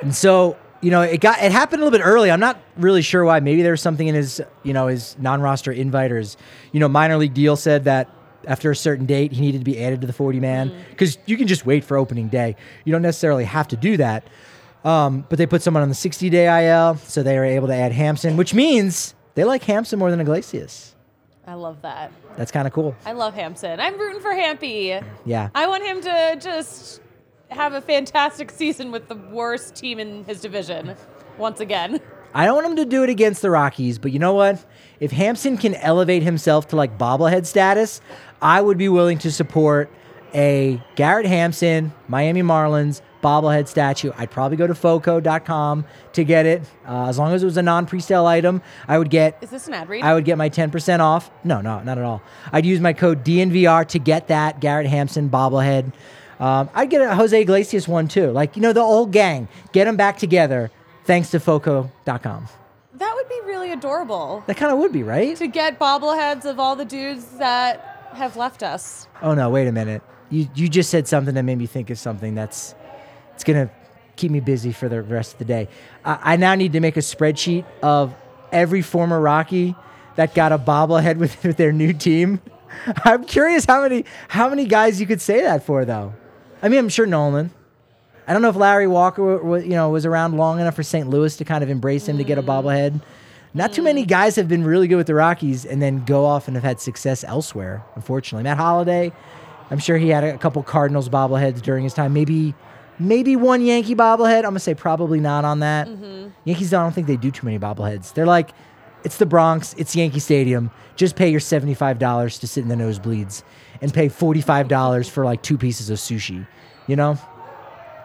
And so, you know, it got it happened a little bit early. I'm not really sure why. Maybe there was something in his, you know, his non-roster invite or his, you know, minor league deal said that after a certain date he needed to be added to the 40 man because you can just wait for opening day. You don't necessarily have to do that. Um, but they put someone on the 60 day IL, so they were able to add Hampson, which means they like Hampson more than Iglesias. I love that. That's kind of cool. I love Hampson. I'm rooting for Hampy. Yeah. I want him to just have a fantastic season with the worst team in his division once again. I don't want him to do it against the Rockies, but you know what? If Hampson can elevate himself to like bobblehead status, I would be willing to support a Garrett Hampson, Miami Marlins bobblehead statue. I'd probably go to foco.com to get it. Uh, as long as it was a non presale item, I would get Is this an ad read? I would get my 10% off. No, no, not at all. I'd use my code DNVR to get that Garrett Hampson bobblehead. Um, I'd get a Jose Iglesias one too. Like, you know, the old gang. Get them back together thanks to Foco.com. that would be really adorable That kind of would be, right? to get bobbleheads of all the dudes that have left us. Oh, no, wait a minute. You, you just said something that made me think of something that's it's going to keep me busy for the rest of the day. I, I now need to make a spreadsheet of every former Rocky that got a bobblehead with, with their new team. I'm curious how many how many guys you could say that for though. I mean, I'm sure Nolan. I don't know if Larry Walker, wa- you know, was around long enough for St. Louis to kind of embrace him to get a mm. bobblehead. Not too many guys have been really good with the Rockies and then go off and have had success elsewhere. Unfortunately, Matt Holliday, I'm sure he had a couple Cardinals bobbleheads during his time. Maybe, maybe one Yankee bobblehead. I'm gonna say probably not on that. Mm-hmm. Yankees, I don't think they do too many bobbleheads. They're like, it's the Bronx, it's Yankee Stadium. Just pay your $75 to sit in the nosebleeds and pay $45 for like two pieces of sushi. You know,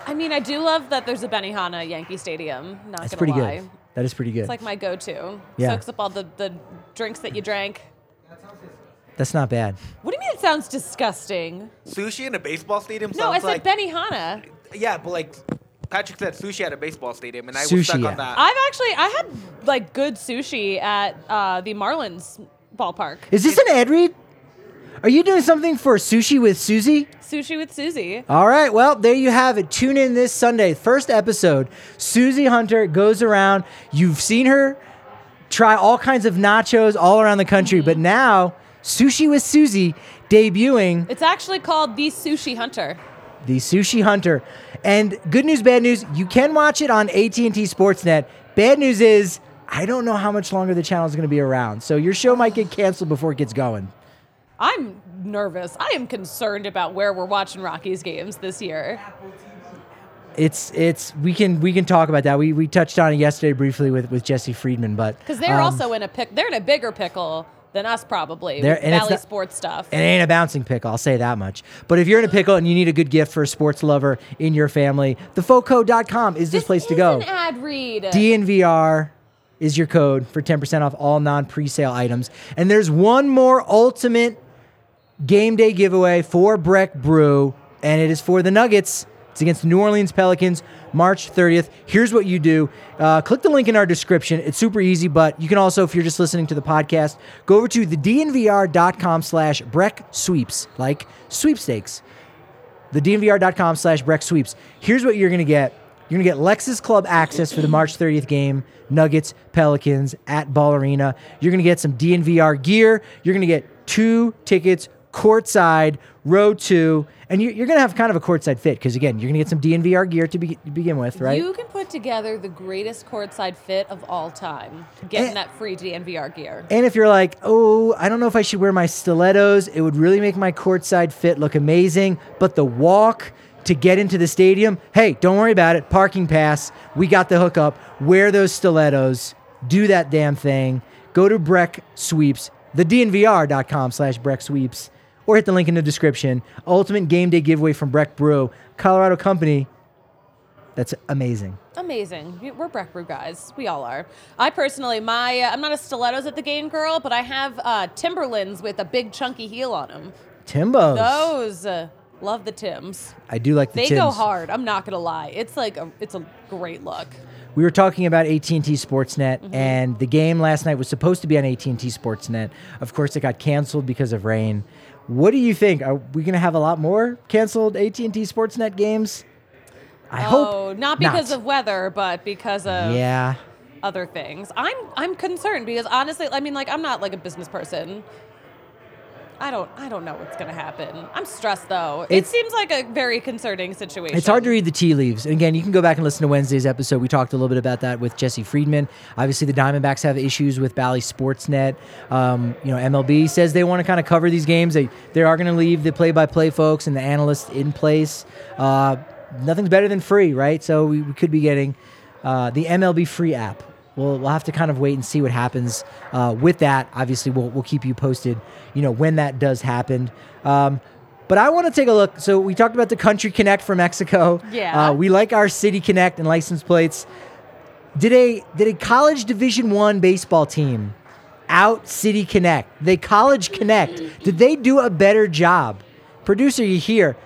I mean, I do love that there's a Benihana Yankee Stadium. Not that's gonna pretty lie. good. That is pretty good. It's like my go-to. Yeah. Soaks up all the, the drinks that you drank. That sounds disgusting. That's not bad. What do you mean it sounds disgusting? Sushi in a baseball stadium No, I said like Benihana. yeah, but like Patrick said, sushi at a baseball stadium, and I Sushi, was stuck yeah. on that. I've actually I had like good sushi at uh, the Marlins ballpark. Is this an ad read? Are you doing something for Sushi with Susie? Sushi with Susie. All right, well, there you have it. Tune in this Sunday, first episode. Susie Hunter goes around. You've seen her try all kinds of nachos all around the country, but now Sushi with Susie debuting It's actually called the Sushi Hunter. the Sushi Hunter. And good news, bad news, you can watch it on AT&T Sportsnet. Bad news is I don't know how much longer the channel is going to be around. So your show might get canceled before it gets going. I'm nervous. I am concerned about where we're watching Rockies games this year. It's it's we can we can talk about that. We we touched on it yesterday briefly with with Jesse Friedman, but Because they're um, also in a pick. They're in a bigger pickle than us probably. There- and Valley not- sports stuff. It ain't a bouncing pickle, I'll say that much. But if you're in a pickle and you need a good gift for a sports lover in your family, thefoco.com is this, place to is go. An ad read. DNVR is your code for 10% off all non presale items. And there's one more ultimate game day giveaway for Breck Brew, and it is for the Nuggets. It's against New Orleans Pelicans, March 30th. Here's what you do uh, click the link in our description. It's super easy, but you can also, if you're just listening to the podcast, go over to the dnvr.com slash Breck Sweeps, like sweepstakes the dnvr.com slash breck sweeps here's what you're going to get you're going to get lexus club access for the march 30th game nuggets pelicans at ball arena you're going to get some dnvr gear you're going to get two tickets courtside row two and you- you're going to have kind of a courtside fit because again you're going to get some dnvr gear to, be- to begin with right You can put together the greatest courtside fit of all time, getting Eh. that free DNVR gear. And if you're like, oh, I don't know if I should wear my stilettos, it would really make my courtside fit look amazing. But the walk to get into the stadium, hey, don't worry about it. Parking pass, we got the hookup. Wear those stilettos, do that damn thing. Go to Breck Sweeps, thednvr.com slash Breck Sweeps, or hit the link in the description. Ultimate game day giveaway from Breck Brew, Colorado company. That's amazing. Amazing. We- We're Breck Brew guys. We all are. I personally, my uh, I'm not a stilettos at the game girl, but I have uh, Timberlands with a big chunky heel on them. Timbos. Those uh, love the Tims. I do like the Timbs. They Timbs. go hard. I'm not gonna lie. It's like a it's a great look. We were talking about AT&T Sportsnet, Mm-hmm. and the game last night was supposed to be on AT&T Sportsnet. Of course, it got canceled because of rain. What do you think? Are we going to have a lot more canceled AT&T Sportsnet games? I oh, hope oh, not because not. of weather, but because of Yeah, other things. I'm I'm concerned because honestly, I mean, like I'm not like a business person. I don't I don't know what's gonna happen. I'm stressed though. it seems like a very concerning situation. It's hard to read the tea leaves. And again, you can go back and listen to Wednesday's episode. We talked a little bit about that with Jesse Friedman. Obviously, the Diamondbacks have issues with Bally Sportsnet. Um, you know, MLB says they want to kind of cover these games. They they are going to leave the play-by-play folks and the analysts in place. Uh, nothing's better than free, right? So we, we could be getting uh, the MLB free app. We'll, we'll have to kind of wait and see what happens uh, with that. Obviously, we'll, we'll keep you posted, you know, when that does happen. Um, but I want to take a look. So we talked about the Country Connect for Mexico. Yeah. Uh, we like our City Connect and license plates. Did a did a college Division One baseball team out City Connect? They College Connect. Did they do a better job? Producer, you here?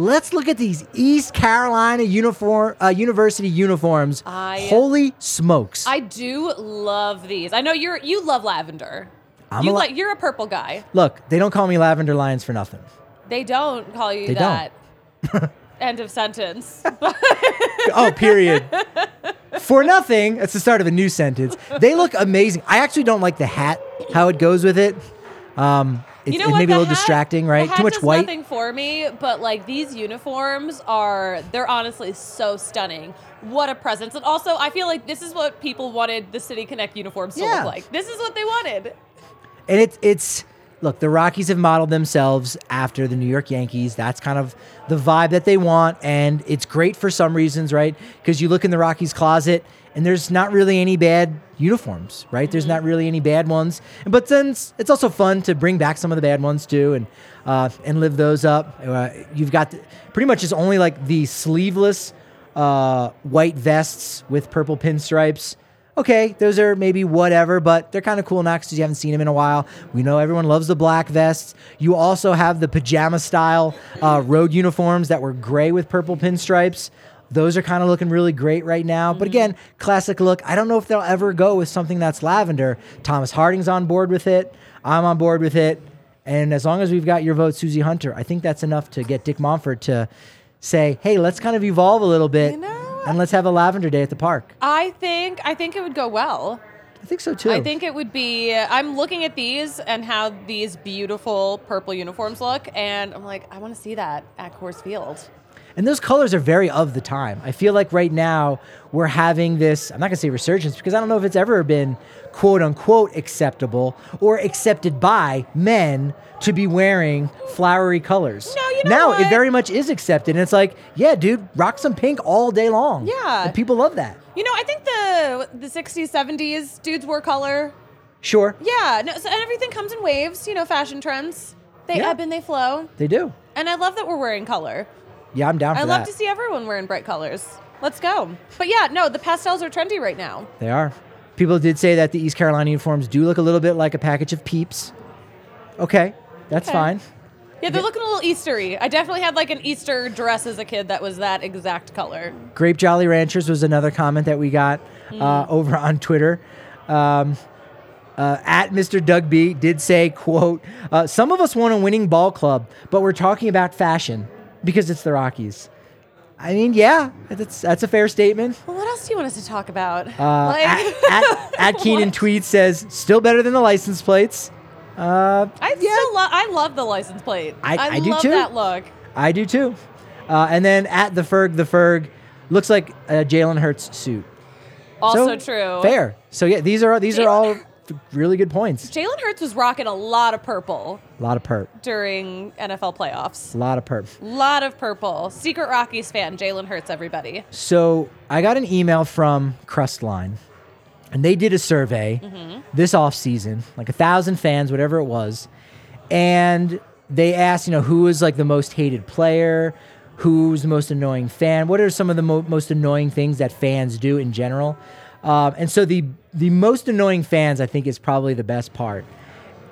Let's look at these East Carolina uniform uh, University uniforms. I- Holy smokes! I do love these. I know you're you love lavender. I'm you a la- like you're a purple guy. Look, they don't call me Lavender Lions for nothing. They don't call you They that. End of sentence. oh, period. For nothing. That's the start of a new sentence. They look amazing. I actually don't like the hat, how it goes with it. Um, it's, you know it's what? maybe a little hat- distracting, right? Too much white. Nothing for me, but like these uniforms are, they're honestly so stunning. What a presence! And also, I feel like this is what people wanted the City Connect uniforms to Yeah. look like. This is what they wanted. And it's it's look, the Rockies have modeled themselves after the New York Yankees. That's kind of the vibe that they want, and it's great for some reasons, right? Because you look in the Rockies closet and there's not really any bad uniforms, right? There's not really any bad ones. But then it's, it's also fun to bring back some of the bad ones too and uh, and live those up. Uh, you've got the, pretty much it's only like the sleeveless uh, white vests with purple pinstripes okay, those are maybe whatever, but they're kind of cool now because you haven't seen them in a while. We know everyone loves the black vests. You also have the pajama style uh, road uniforms that were gray with purple pinstripes. Those are kind of looking really great right now. But mm-hmm. again, classic look. I don't know if they'll ever go with something that's lavender. Thomas Harding's on board with it. I'm on board with it. And as long as we've got your vote, Susie Hunter, I think that's enough to get Dick Monfort to say, hey, let's kind of evolve a little bit You know, and let's have a lavender day at the park. I think I think it would go well. I think so too. I think it would be. I'm looking at these and how these beautiful purple uniforms look, and I'm like, I want to see that at Coors Field. And those colors are very of the time. I feel like right now we're having this, I'm not going to say resurgence because I don't know if it's ever been quote unquote acceptable or accepted by men to be wearing flowery colors. No, you know now what? it very much is accepted. And it's like, yeah, dude, rock some pink all day long. Yeah. And people love that. You know, I think the the 60s, 70s dudes wore color. Sure, Yeah, no, so, and everything comes in waves. You know, fashion trends they Yeah. ebb and they flow. they do. And I love that we're wearing color. Yeah, I'm down for I that. love to see everyone wearing bright colors. Let's go. But yeah, no, the pastels are trendy right now. They are. People did say that the East Carolina uniforms do look a little bit like a package of peeps. Okay, that's Okay. fine. Yeah, they're looking a little Eastery. I definitely had like an Easter dress as a kid that was that exact color. Grape Jolly Ranchers was another comment that we got uh, Mm. over on Twitter. Um, uh, at Mr. Doug B did say, "quote uh, Some of us want a winning ball club, but we're talking about fashion because it's the Rockies." I mean, yeah, that's that's a fair statement. Well, what else do you want us to talk about? Uh, Like- at, at, at Keenan tweet says, "Still better than the license plates." Uh, I still love. I love the license plate. I- I do love too. that look. I do too. Uh, and then at the Ferg, the Ferg looks like a Jalen Hurts suit. Also So, true. Fair. So yeah, these are these are all really good points. Jalen Hurts was rocking a lot of purple A lot of perp. during NFL playoffs. A lot of perp. A lot of purple. Secret Rockies fan, Jalen Hurts, everybody. So I got an email from Crustline, and they did a survey Mm-hmm. this off season, like a thousand fans, whatever it was, and they asked, you know, who is like the most hated player, who's the most annoying fan, what are some of the mo- most annoying things that fans do in general, um, and so the the most annoying fans, I think, is probably the best part.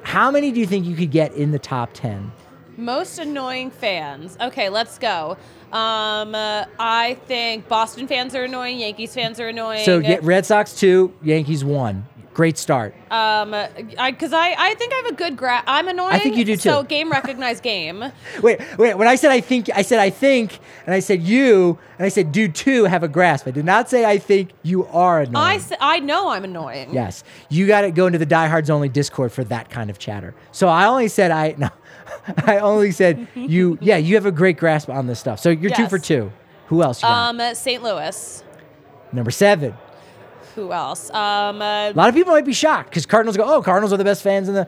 How many do you think you could get in the top ten? Most annoying fans. Okay, let's go. Um, uh, I think Boston fans are annoying. Yankees fans are annoying. So get Red Sox two, Yankees one. Great start. um, I because I, I think I have a good grasp. I'm annoying. I think you do too. So game recognized game. Wait, wait. When I said I think, I said I think, and I said you, and I said do too have a grasp. I did not say I think you are annoying. I s- I know I'm annoying. yes, you got to go into the diehards only Discord for that kind of chatter. So I only said I no, I only said you. Yeah, you have a great grasp on this stuff. So you're two for two. Who else? Um, St. Louis. Number seven. Who else? Um, uh, A lot of people might be shocked because Cardinals go, oh, Cardinals are the best fans in the.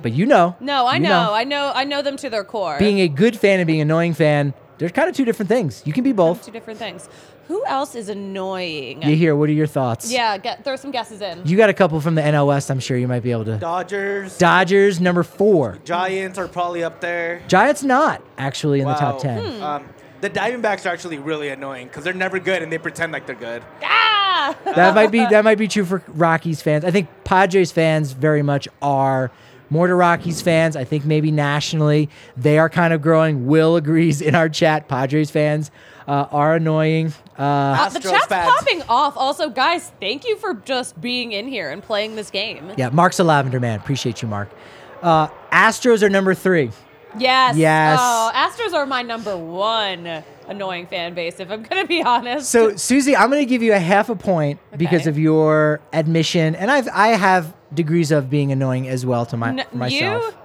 But you know. no, I You know, I know, I know them to their core. being a good fan and being an annoying fan, they're kind of two different things. You can be both. two different things. Who else is annoying? You hear? What are your thoughts? Yeah, get, throw some guesses in. You got a couple from the NL West. I'm sure you might be able to. Dodgers, Dodgers number four. Giants are probably up there. Giants not actually in the top Wow. ten. Um, the Diamondbacks are actually really annoying because they're never good and they pretend like they're good. ah! That might be that might be true for Rockies fans. I think Padres fans very much are more to Rockies fans. I think maybe nationally they are kind of growing. Will agrees in our chat. Padres fans uh, are annoying. Uh, Uh, the chat's fans. popping off. Also, guys, thank you for just being in here and playing this game. yeah, Mark's a lavender man. Appreciate you, Mark. Uh, Astros are number three. Yes. Yes. Oh, Astros are my number one annoying fan base, if I'm going to be honest. So Susie, I'm going to give you a half a point because of your admission, and I've I have degrees of being annoying as well to my N- myself. you?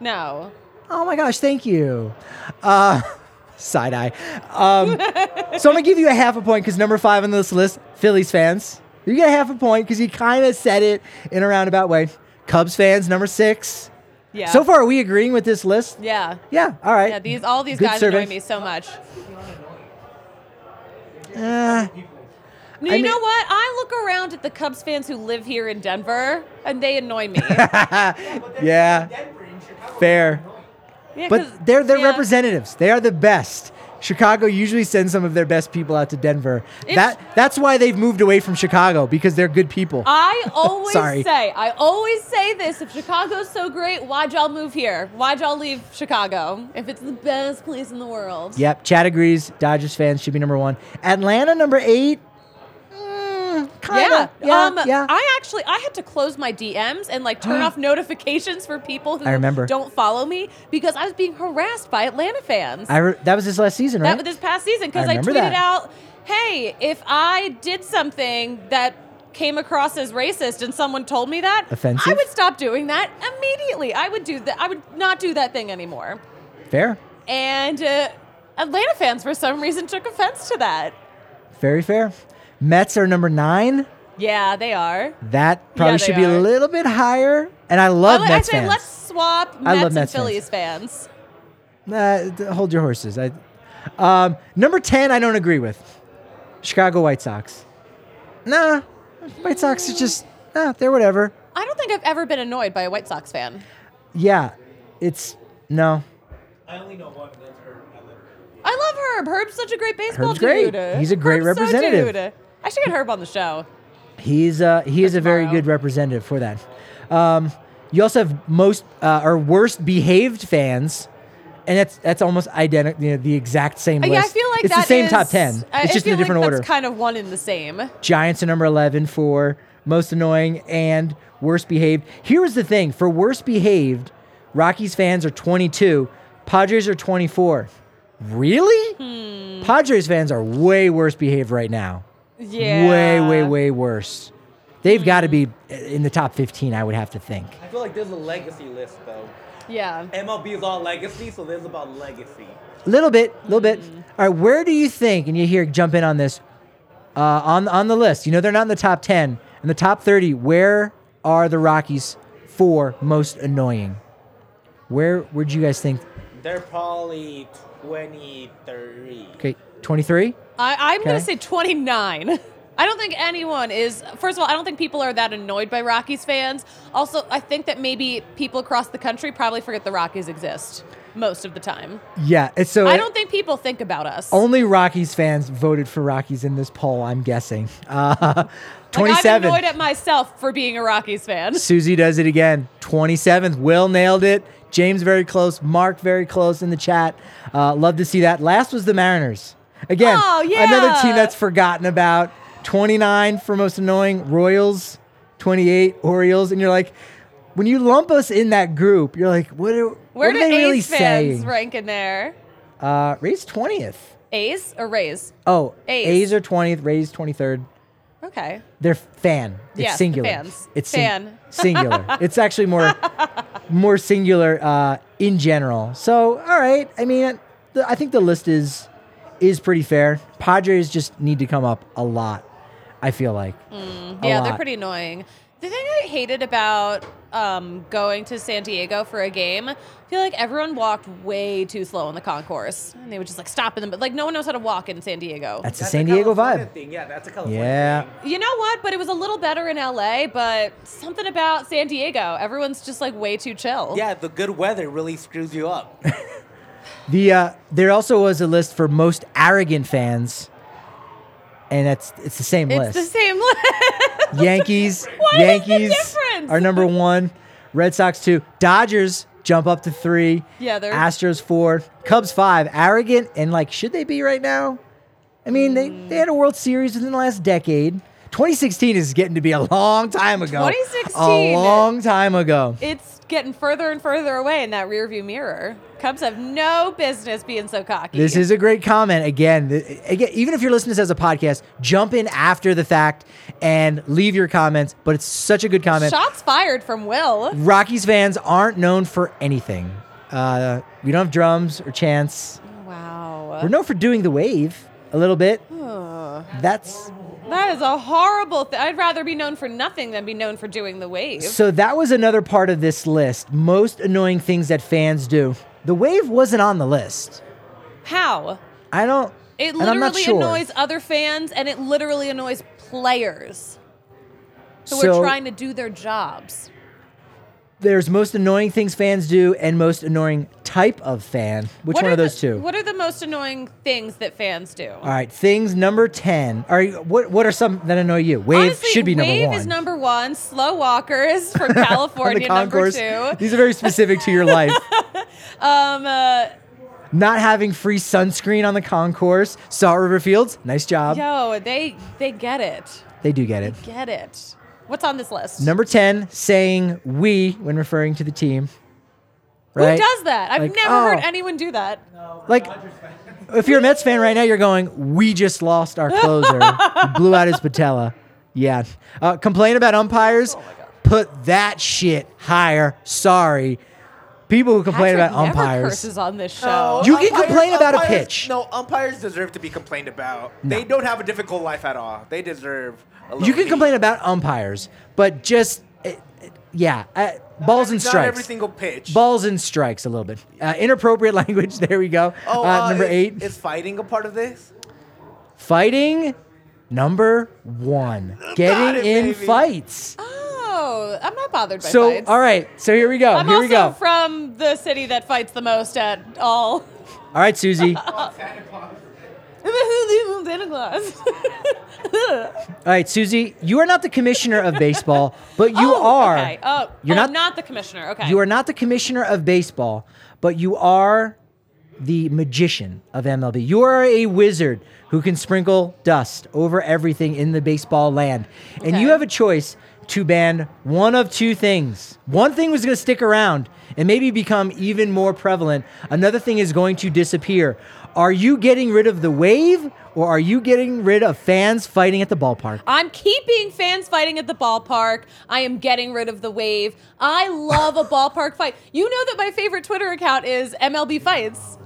No. Oh my gosh, thank you. Uh, side eye. Um, so I'm gonna give you a half a point because number five on this list, Phillies fans. You get a half a point because you kind of said it in a roundabout way. Cubs fans, number six. Yeah. So far, are we agreeing with this list? Yeah. Yeah. All right. Yeah, these all these Good guys survey. annoy me so much. Uh, No, I you mean- know what? I look around at the Cubs fans who live here in Denver, and they annoy me. yeah. Fair. Yeah, 'cause- But they're they're yeah. representatives. They are the best. Chicago usually sends some of their best people out to Denver. It's- that that's why they've moved away from Chicago because they're good people. I always Sorry. say, I always say this: if Chicago's so great, why'd y'all move here? Why'd y'all leave Chicago? If it's the best place in the world. Yep, Chad agrees. Dodgers fans should be number one. Atlanta number eight. Kinda. Yeah. yeah, um, yeah. I actually I had to close my DMs and like turn off notifications for people who I remember. don't follow me because I was being harassed by Atlanta fans. I re- that was his last season, right? that was this past season because I I, tweeted that. out, "Hey, if I did something that came across as racist and someone told me that, Offensive? I would stop doing that immediately. I would do that. I would not do that thing anymore." fair. And uh, Atlanta fans, for some reason, took offense to that. Very fair. Mets are number nine. Yeah, they are. That probably Yeah, should they be a little bit higher. And I love I, I Mets say fans. let's swap I Mets love and Mets fans. Phillies fans. Uh, hold your horses. I, um, number 10, I don't agree with. Chicago White Sox. Nah, White Sox are just, nah, they're whatever. I don't think I've ever been annoyed by a White Sox fan. Yeah, it's no. I only know one. That's her. I love Herb. Herb's such a great baseball Herb's great. He's a great Herb's so representative. dude. I should get Herb on the show. He's uh he is a very tomorrow. good representative for that. Um, you also have most uh, or worst behaved fans, and that's that's almost identical. You know, the exact same Uh, list. Yeah, I feel like it's that the same is- top ten. It's I just in feel a different like order. That's kind of one in the same. Giants are number 11 for most annoying and worst behaved. Here was the thing for worst behaved, Rockies fans are 22, Padres are 24. Really? Hmm. Padres fans are way worse behaved right now. Yeah. Way, way, way worse. They've got to be in the top 15, I would have to think. I feel like there's a legacy list though. Yeah. MLB is all legacy, so there's about legacy. A little bit, a little bit. All right, where do you think, and you hear jump in on this, uh, on, on the list, you know, they're not in the top 10. In the top 30, where are the Rockies for most annoying? Where would you guys think? They're probably 23. Okay, 23? I, I'm going to say 29. I don't think anyone is. First of all, I don't think people are that annoyed by Rockies fans. Also, I think that maybe people across the country probably forget the Rockies exist most of the time. Yeah, so I don't think people think about us. only Rockies fans voted for Rockies in this poll, I'm guessing. Uh, Like, 27. I'm annoyed at myself for being a Rockies fan. Susie does it again. 27th. Will nailed it. James very close. Mark very close in the chat. Uh, love to see that. Last was the Mariners. Again, Oh, yeah. another team that's forgotten about. 29 for most annoying. Royals, 28. Orioles. And you're like, when you lump us in that group, you're like, what are, Where what do are they A's really fans saying? rank in there? Uh, Rays 20th. A's or Rays? Oh, A's. A's are 20th. Rays 23rd. Okay. They're fan. It's Yes, singular. fans. It's sing- Fan. singular. it's actually more more singular uh, in general. So, all right. I mean, I think the list is is pretty fair. Padres just need to come up a lot. I feel like. A Yeah, they're pretty annoying. The thing I hated about um, going to San Diego for a game, I feel like everyone walked way too slow in the concourse, and they would just like stop in them. But like no one knows how to walk in San Diego. That's the That's San a Diego California vibe. Thing. Yeah, that's a California Yeah. thing. you know what? But it was a little better in LA. But something about San Diego, everyone's just like way too chill. Yeah, the good weather really screws you up. The uh, there also was a list for most arrogant fans, and that's it's the same list. it's list. the same list. Yankees. What is the Yankees difference? are number one. Red Sox two. Dodgers jump up to three. Yeah, they're- Astros four. Cubs five. Arrogant and like, should they be right now? I mean, they, they had a World Series within the last decade. 2016 is getting to be a long time ago. 2016. A long time ago. it's getting further and further away in that rearview mirror. Cubs have no business being so cocky. This is a great comment. Again, again, even if you're listening to this as a podcast, jump in after the fact and leave your comments. But it's such a good comment. shots fired from Will. Rockies fans aren't known for anything. Uh, we don't have drums or chants. Wow. We're known for doing the wave a little bit. That's That is a horrible thing. I'd rather be known for nothing than be known for doing the wave. so that was another part of this list. Most annoying things that fans do. The wave wasn't on the list. How? I don't. It and I'm not literally sure. annoys other fans and it literally annoys players who So- are trying to do their jobs. There's most annoying things fans do and most annoying type of fan. Which What one are of those the, two? What are the most annoying things that fans do? All right, things number ten. Are you, what? What are some that annoy you? Wave Honestly, should be number one. wave is number one. Slow walkers from California, number two. These are very specific to your life. Um, uh, Not having free sunscreen on the concourse. Salt River Fields, nice job. yo, they they get it. They do get it. Get it. What's on this list? Number 10, saying we when referring to the team. Right? Who does that? I've Like, never oh. heard anyone do that. Like, if you're a Mets fan right now, you're going, we just lost our closer. He blew out his patella. Yeah. Uh, complain about umpires? Put that shit higher. Sorry. People who complain Patrick about never umpires. curses on this show. You can complain about a pitch. No, umpires deserve to be complained about. They don't have a difficult life at all. They deserve a little You can complain about umpires, but just, it, it- yeah, uh, balls and Not strikes. every single pitch. Balls and strikes a little bit. Uh, inappropriate language. There we go. Oh, uh, uh, number is, eight. Is fighting a part of this? Fighting. Number one. Getting it, in baby. fights. Oh, I'm not bothered by that. So, fights. all right. So here we go. I'm here also we go. from the city that fights the most at all. all right, Susie. Santa Claus. All right, Susie. You are not the commissioner of baseball, but you oh, are. Okay. Oh, You're oh, not- not the commissioner. Okay. You are not the commissioner of baseball, but you are the magician of MLB. You are a wizard who can sprinkle dust over everything in the baseball land. And you have a choice to ban one of two things. One thing was going to stick around and maybe become even more prevalent. Another thing is going to disappear. Are you getting rid of the wave or are you getting rid of fans fighting at the ballpark? I'm keeping fans fighting at the ballpark. I am getting rid of the wave. I love a ballpark fight. You know that my favorite Twitter account is MLB Fights.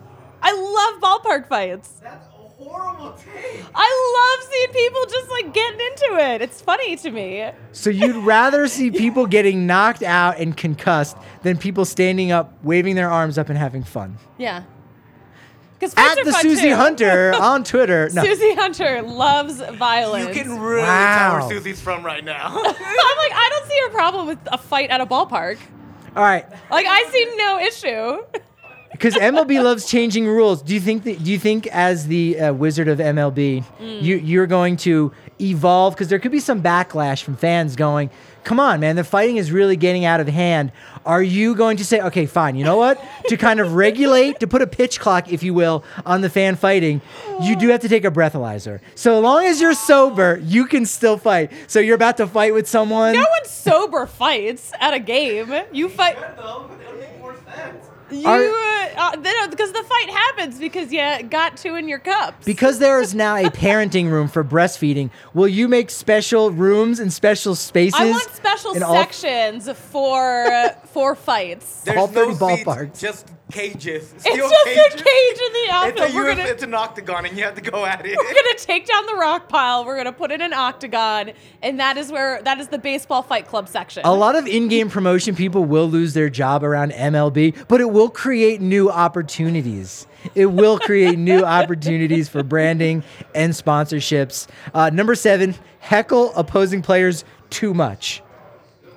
I love ballpark fights. That's a horrible take. I love seeing people just like getting into it. It's funny to me. So you'd rather see people getting knocked out and concussed than people standing up, waving their arms up and having fun. Yeah. Because At the Susie Hunter on Twitter. No. Susie Hunter loves violence. You can really Wow. tell where Susie's from right now. I'm like, I don't see a problem with a fight at a ballpark. All right. Like, I see no issue. Because MLB loves changing rules. Do you think that, do you think as the uh, wizard of MLB, Mm. you you're going to evolve because there could be some backlash from fans going, "Come on, man, the fighting is really getting out of hand." Are you going to say, "Okay, fine. You know what? to kind of regulate, to put a pitch clock, if you will, on the fan fighting, you do have to take a breathalyzer. So long as you're sober, you can still fight. So you're about to fight with someone. No one sober fights at a game. You fight. You, Are- uh, uh, because the fight happens because you got two in your cups. Because there is now a parenting room for breastfeeding, will you make special rooms and special spaces? I want special in all- sections for for fights. There's All no seats, ballparks. just cages. It's just cages. a cage in the It's, a We're UF gonna it's an octagon, and you have to go at it. we're gonna take down the rock pile. We're gonna put it in an octagon, and that is where that is the baseball fight club section. A lot of in-game promotion people will lose their job around MLB, but it will create new opportunities. It will create new opportunities for branding and sponsorships. Uh, number seven, heckle opposing players too much.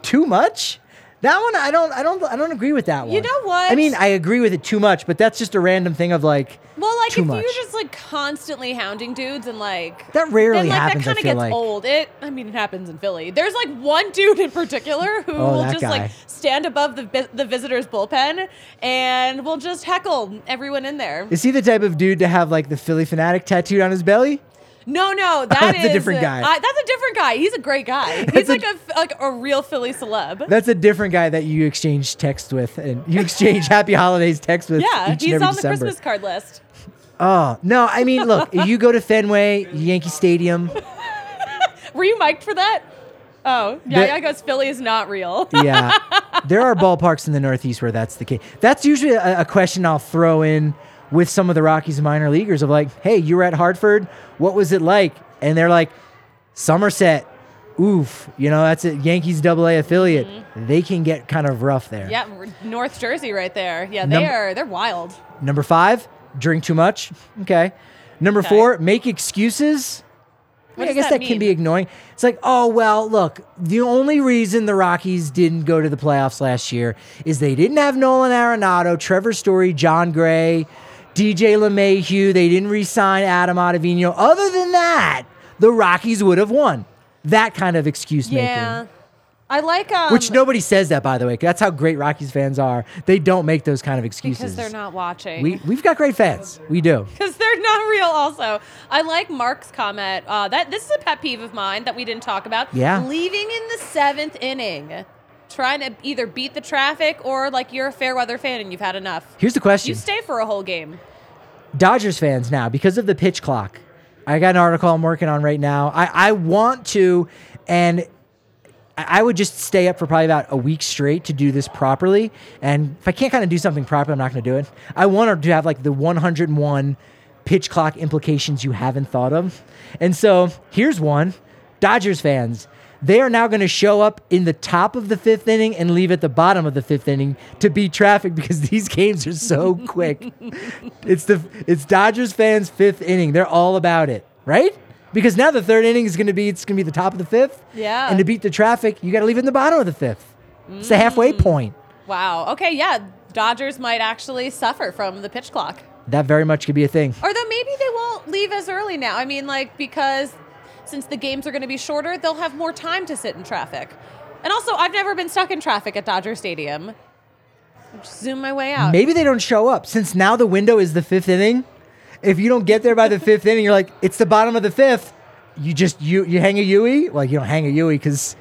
Too much? That one, I don't, I don't, I don't agree with that one. You know what? I mean, I agree with it too much, but that's just a random thing of like, Well, like too if much. you're just like constantly hounding dudes and like That rarely then, like, happens, That kind of like. gets old. It. I mean, it happens in Philly. There's like one dude in particular who Oh, will that just guy. like stand above the vi- the visitors' bullpen and will just heckle everyone in there. is he the type of dude to have like the Phillie Phanatic tattooed on his belly? No, no, that That's a different guy. uh, that's a different guy. He's a great guy. He's like a, like a real Philly celeb. That's a different guy that you exchange text with, and you exchange Happy Holidays text with. yeah, he's on the December. Christmas card list. Oh no, I mean, look, you go to Fenway, Yankee Stadium. Were you mic'd for that? Oh, yeah, yeah, I guess Philly is not real. Yeah, there are ballparks in the Northeast where that's the case. That's usually a, a question I'll throw in with some of the Rockies minor leaguers of like, "Hey, you were at Hartford. What was it like?" And they're like, "Somerset." Oof, you know that's a Yankees Double A affiliate. They can get kind of rough there. Mm-hmm. Yeah, North Jersey right there. Yeah, they Num- are. They're wild. Number five, drink too much. Okay. Number Okay. four, make excuses. What I guess that that, can be annoying. It's like, oh well, look, the only reason the Rockies didn't go to the playoffs last year is they didn't have Nolan Arenado, Trevor Story, Jon Gray, DJ LeMahieu. They didn't re-sign Adam Ottavino. Other than that, the Rockies would have won. That kind of excuse making. Yeah, I like um, Which nobody says that, by the way. That's how great Rockies fans are. They don't make those kind of excuses. because they're not watching. We we've got great fans. We do. because they're not real. Also, I like Mark's comment. Uh, that this is a pet peeve of mine that we didn't talk about. Yeah. leaving in the seventh inning, trying to either beat the traffic or like you're a fair weather fan and you've had enough. Here's the question: You stay for a whole game. Dodgers fans now because of the pitch clock. I got an article I'm working on right now. I, I want to, and I I would just stay up for probably about a week straight to do this properly. And if I can't kind of do something properly, I'm not going to do it. I want to have like the 101 pitch clock implications you haven't thought of. And so here's one Dodgers fans. They are now going to show up in the top of the fifth inning and leave at the bottom of the fifth inning to beat traffic because these games are so quick. it's the it's Dodgers fans' fifth inning. They're all about it, right? because now the third inning is going to be it's going to be the top of the fifth. Yeah. And to beat the traffic, you got to leave in the bottom of the fifth. It's the halfway mm. point. Wow. Okay, yeah. Dodgers might actually suffer from the pitch clock. That very much could be a thing. Or though maybe they won't leave as early now. I mean, like, because since the games are going to be shorter, they'll have more time to sit in traffic. And also, I've never been stuck in traffic at Dodger Stadium. Just zoom my way out. Maybe they don't show up since now the window is the fifth inning. If you don't get there by the fifth inning, you're like, it's the bottom of the fifth. You just you you hang a Yui. Well, you don't hang a Yui because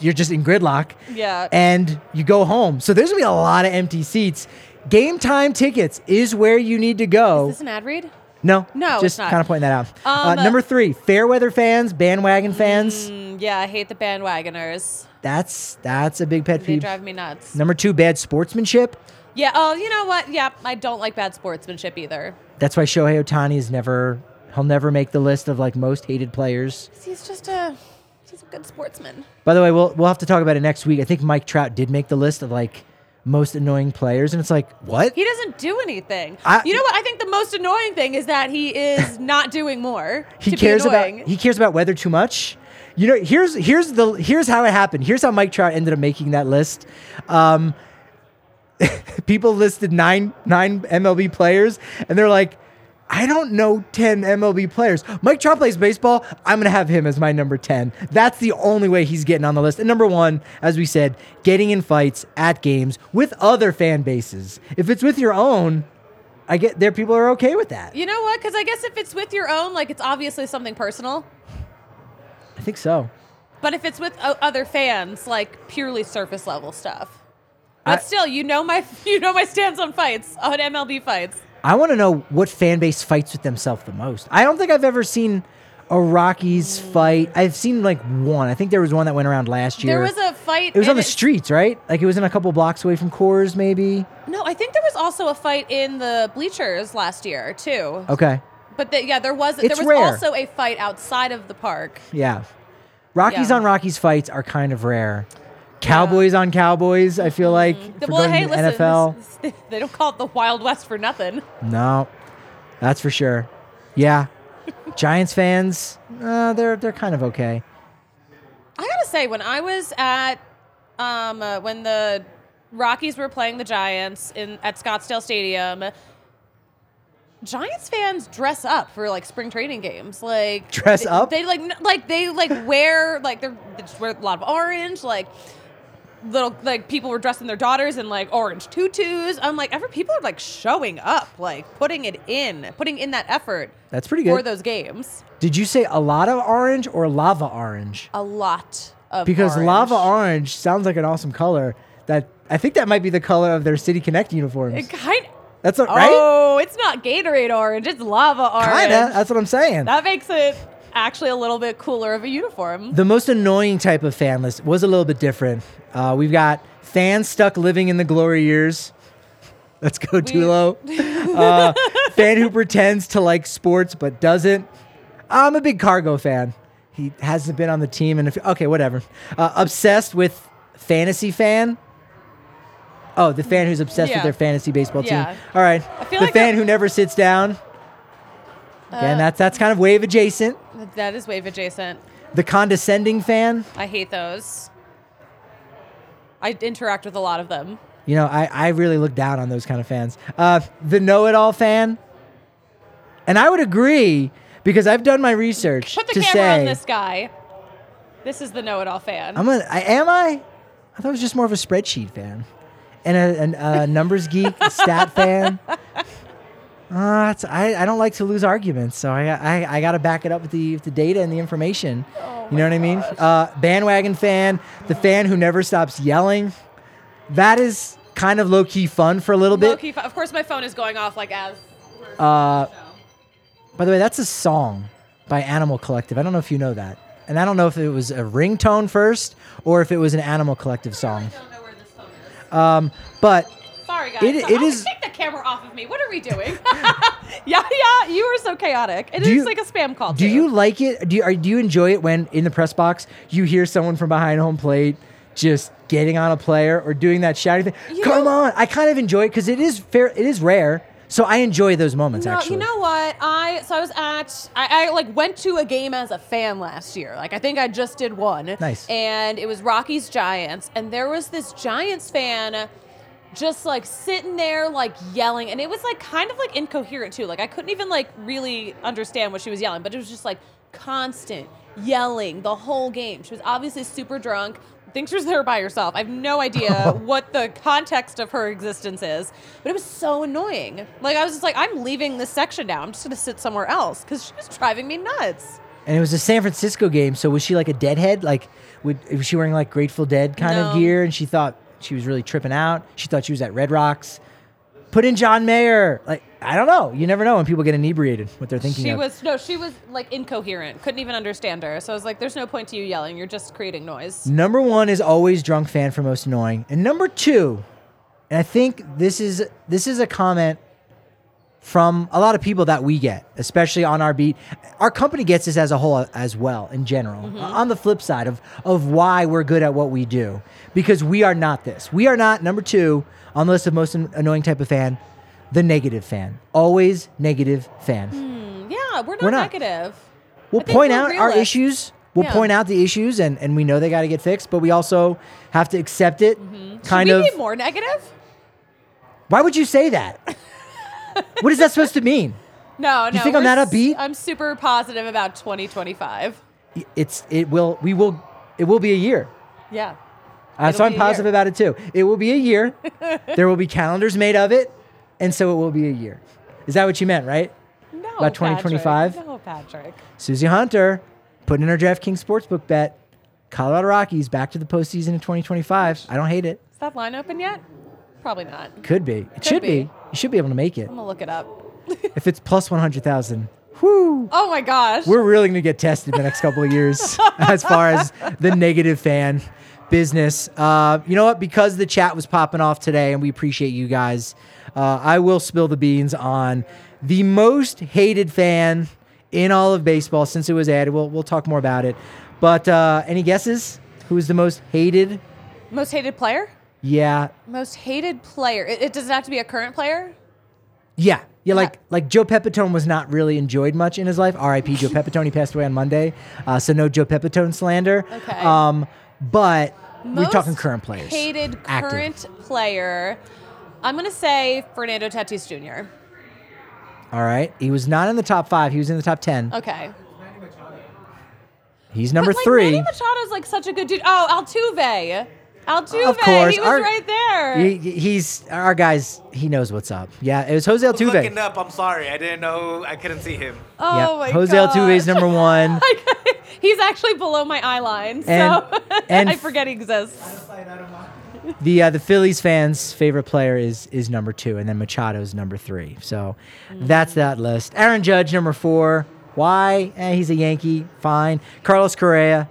you're just in gridlock. Yeah. And you go home. So there's gonna be a lot of empty seats. Game time tickets is where you need to go. Is this an ad read? No, No, just kind of pointing that out. Um, uh, number three, fair weather fans, bandwagon fans. Mm, yeah, I hate the bandwagoners. That's that's a big pet peeve. They drive me nuts. Number two, bad sportsmanship. Yeah, oh, you know what? Yeah, I don't like bad sportsmanship either. That's why Shohei Ohtani is never he'll never make the list of like most hated players. He's just a he's a good sportsman. By the way, we'll we'll have to talk about it next week. I think Mike Trout did make the list of like most annoying players, and it's like what? He doesn't do anything. I- you know what? I think the most annoying thing is that he is not doing more. He cares about he cares about weather too much. You know, here's here's the here's how it happened. Here's how Mike Trout ended up making that list. Um, people listed nine nine MLB players, and they're like, I don't know ten MLB players. Mike Trout plays baseball. I'm gonna have him as my number ten. That's the only way he's getting on the list. And number one, as we said, getting in fights at games with other fan bases. If it's with your own, I get there. People are okay with that. You know what? Because I guess if it's with your own, like it's obviously something personal. I think so. But if it's with o- other fans, like purely surface level stuff. But I- still, you know my you know my stance on fights on MLB fights. I want to know what fan base fights with themselves the most. I don't think I've ever seen a Rockies fight. I've seen like one. I think there was one that went around last year. There was a fight. It was on the streets, right? Like it was in a couple blocks away from Coors, maybe. No, I think there was also a fight in the bleachers last year too. Okay, But the, yeah, there was It's there was rare. also a fight outside of the park. yeah. Rockies Yeah. on Rockies fights are kind of rare. Cowboys on Cowboys, I feel like The- for well, going hey, to listen, NFL. this- this- they don't call it the Wild West for nothing. No, that's for sure. Yeah, Giants fans, uh, they're they're kind of okay. I gotta say, when I was at um, uh, when the Rockies were playing the Giants in at Scottsdale Stadium, Giants fans dress up for like spring training games. Like Dress they, up? They like like they like wear like they're, they just wear a lot of orange. Like little like people were dressing their daughters in like orange tutus. I'm like, ever people are like showing up, like putting it in, putting in that effort That's pretty good for those games. Did you say a lot of orange or lava orange? A lot of Because orange. lava orange sounds like an awesome color. That I think that might be the color of their City Connect uniforms. It kind That's what, right? Oh, it's not Gatorade orange. It's lava orange. Kinda. That's what I'm saying. That makes it actually a little bit cooler of a uniform. the most annoying type of fan list was a little bit different. Uh, we've got fans stuck living in the glory years. Let's go Tulo. uh, fan who pretends to like sports but doesn't. I'm a big Cargo fan. He hasn't been on the team and okay, whatever. Uh, obsessed with fantasy fan. Oh, the fan who's obsessed Yeah. with their fantasy baseball Yeah. team. All right. the like fan who never sits down. Again, Uh, that's that's kind of wave adjacent. That is wave adjacent. The condescending fan. I hate those. I interact with a lot of them. You know, I, I really look down on those kind of fans. Uh, the know it all fan. And I would agree because I've done my research Put the to camera say on this guy. This is the know-it-all fan. I'm a, I am I? I thought I was just more of a spreadsheet fan. And a, an- a numbers geek, a stat fan. Uh, I, I don't like to lose arguments, so I, I, I got to back it up with the, with the data and the information. Oh you know what I mean? Uh, bandwagon fan, the fan who never stops yelling. That is kind of low key fun for a little bit. Low-key fu- of course, my phone is going off like as. Uh, by the way, that's a song by Animal Collective. I don't know if you know that. And I don't know if it was a ringtone first or if it was an Animal Collective song. I don't know where this phone is. Um, but Sorry, guys. It- it is- camera off of me. What are we doing? yeah, yeah. You are so chaotic. It is Do you- like a spam call. do too. you like it? Do you, are, do you enjoy it when in the press box you hear someone from behind home plate just getting on a player or doing that shouting thing? You Come know- on! I kind of enjoy it because it is fair. It is rare. So I enjoy those moments No, actually. you know what? I so I was at I, I like went to a game as a fan last year. Like I think I just did one. Nice. And it was Rockies Giants, and there was this Giants fan just like sitting there like yelling and it was like kind of like incoherent too. Like i couldn't even like really understand what she was yelling but it was just like constant yelling the whole game. She was obviously super drunk thinks she was there by herself. I have no idea what the context of her existence is but it was so annoying. Like i was just like i'm leaving this section now. I'm just gonna sit somewhere else because she was driving me nuts. And it was a San Francisco game, so was she like a deadhead? Like, would, was she wearing like Grateful Dead kind of gear? And she thought she was really tripping out. She thought she was at Red Rocks. Put in John Mayer. Like, I don't know. You never know when people get inebriated what they're thinking she of. was no she was like incoherent couldn't even understand her so i was like there's no point to you yelling you're just creating noise Number one is always drunk fan for most annoying, and number two, and I think this is this is a comment from a lot of people that we get, especially on our beat. Our company gets this as a whole as well in general. Mm-hmm. On the flip side of of why we're good at what we do, because we are not this. We are not number two on the list of most annoying type of fan, the negative fan. Always negative fan. Hmm, yeah we're not, We're not. negative We'll point out our issues. We'll Yeah. point out the issues, and, and we know they got to get fixed, but we also have to accept it. Mm-hmm. Kind Should we of. be more negative Why would you say that? what is that supposed to mean? no no You think I'm that upbeat? i'm super positive about 2025 It's it will we will it will be a year. yeah Uh, so I'm a year. positive about it too. It will be a year. there will be calendars made of it, and so it will be a year. Is that what you meant, right? no About 2025? Patrick. no patrick Susie Hunter putting in her DraftKings sportsbook bet. Colorado Rockies back to the postseason in 2025. I don't hate it. is that line open yet probably not Could be. It should be. be. You should be able to make it. i'm gonna look it up If it's plus 100,000, whoo, oh my gosh we're really going to get tested the next couple of years as far as the negative fan business. Uh, you know what? Because the chat was popping off today and we appreciate you guys, uh, I will spill the beans on the most hated fan in all of baseball since it was added. We'll, we'll talk more about it. But uh, any guesses? Who's the most hated? most hated player Yeah. most hated player it, it does it have to be a current player Yeah. Yeah, like like Joe Pepitone was not really enjoyed much in his life. R.I.P. Joe Pepitone. He passed away on Monday, uh, so no Joe Pepitone slander. Okay. Um, but we're Most talking current players. Hated Active. current player. I'm gonna say Fernando Tatis Jr. All right. He was not in the top five. He was in the top ten. Okay. He's number but, like, three. Manny Machado's like such a good dude. Oh, Altuve. Altuve. Of course, He was our- right there. He- he's our guys. He knows what's up. Yeah, it was Jose I was looking up. I'm sorry. I didn't know. I couldn't see him. oh Yeah, my Jose gosh. Altuve's number one. He's actually below my eye line, so And- and- I forget he exists. The uh, the Phillies fans' favorite player is is number two, and then Machado's number three. So that's that list. Aaron Judge number four. Why? Eh, he's a Yankee. Fine. Carlos Correa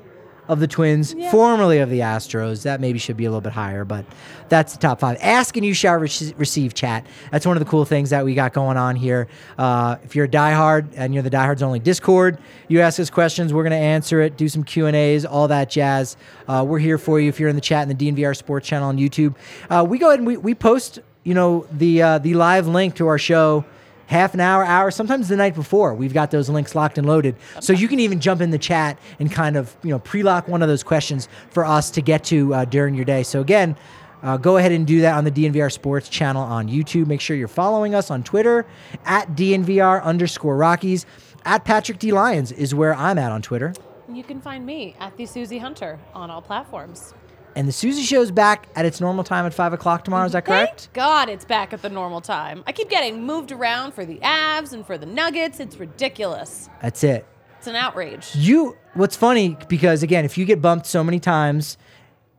of the Twins, formerly of the Astros. That maybe should be a little bit higher, but that's the top five. Ask and you shall rec- receive chat. That's one of the cool things that we got going on here. Uh, if you're a diehard and you're the diehards only Discord, you ask us questions, we're going to answer it, do some Q and A's, all that jazz. Uh, we're here for you if you're in the chat in the DNVR Sports channel on YouTube. Uh, we go ahead and we, we post, you know, the uh, the live link to our show half an hour, hour, sometimes the night before. We've got those links locked and loaded. So you can even jump in the chat and kind of, you know, pre-lock one of those questions for us to get to uh, during your day. So again, uh, go ahead and do that on the DNVR Sports channel on YouTube. Make sure you're following us on Twitter at DNVR underscore Rockies. At Patrick D. Lyons is where I'm at on Twitter. You can find me at the Susie Hunter on all platforms. And the Susie Show's back at its normal time at 5 o'clock tomorrow. Is that correct? Thank God it's back at the normal time. I keep getting moved around for the Avs and for the Nuggets. It's ridiculous. That's it. It's an outrage. You what's funny because again, if you get bumped so many times,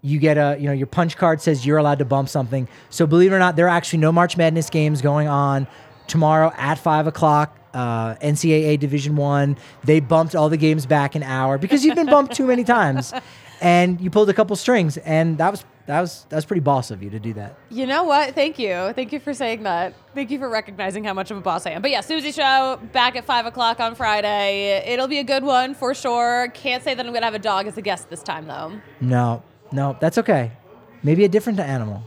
you get a you know your punch card says you're allowed to bump something. So believe it or not, there are actually no March Madness games going on tomorrow at five o'clock. Uh, NCAA Division One. They bumped all the games back an hour because you've been bumped too many times, and you pulled a couple strings, and that was that was that was pretty boss of you to do that. You know what? Thank you. Thank you for saying that. Thank you for recognizing how much of a boss I am. But yeah, Susie Show back at five o'clock on Friday. It'll be a good one for sure. Can't say that I'm gonna have a dog as a guest this time though. No, no, that's okay. Maybe a different animal.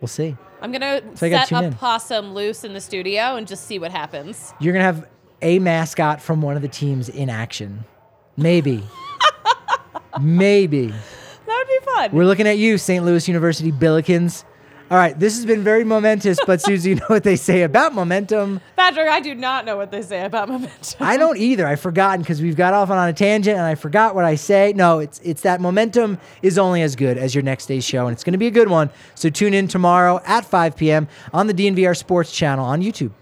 We'll see. I'm gonna So set a in. possum loose in the studio and just see what happens. You're gonna have a mascot from one of the teams in action. Maybe. Maybe. That would be fun. We're looking at you, St. Louis University Billikens. All right, this has been very momentous, but Susie, you know what they say about momentum. Patrick, I do not know what they say about momentum. I don't either. I've forgotten because we've got off on a tangent and I forgot what I say. No, it's it's that momentum is only as good as your next day's show, and it's going to be a good one. So tune in tomorrow at 5 p.m. on the DNVR Sports channel on YouTube.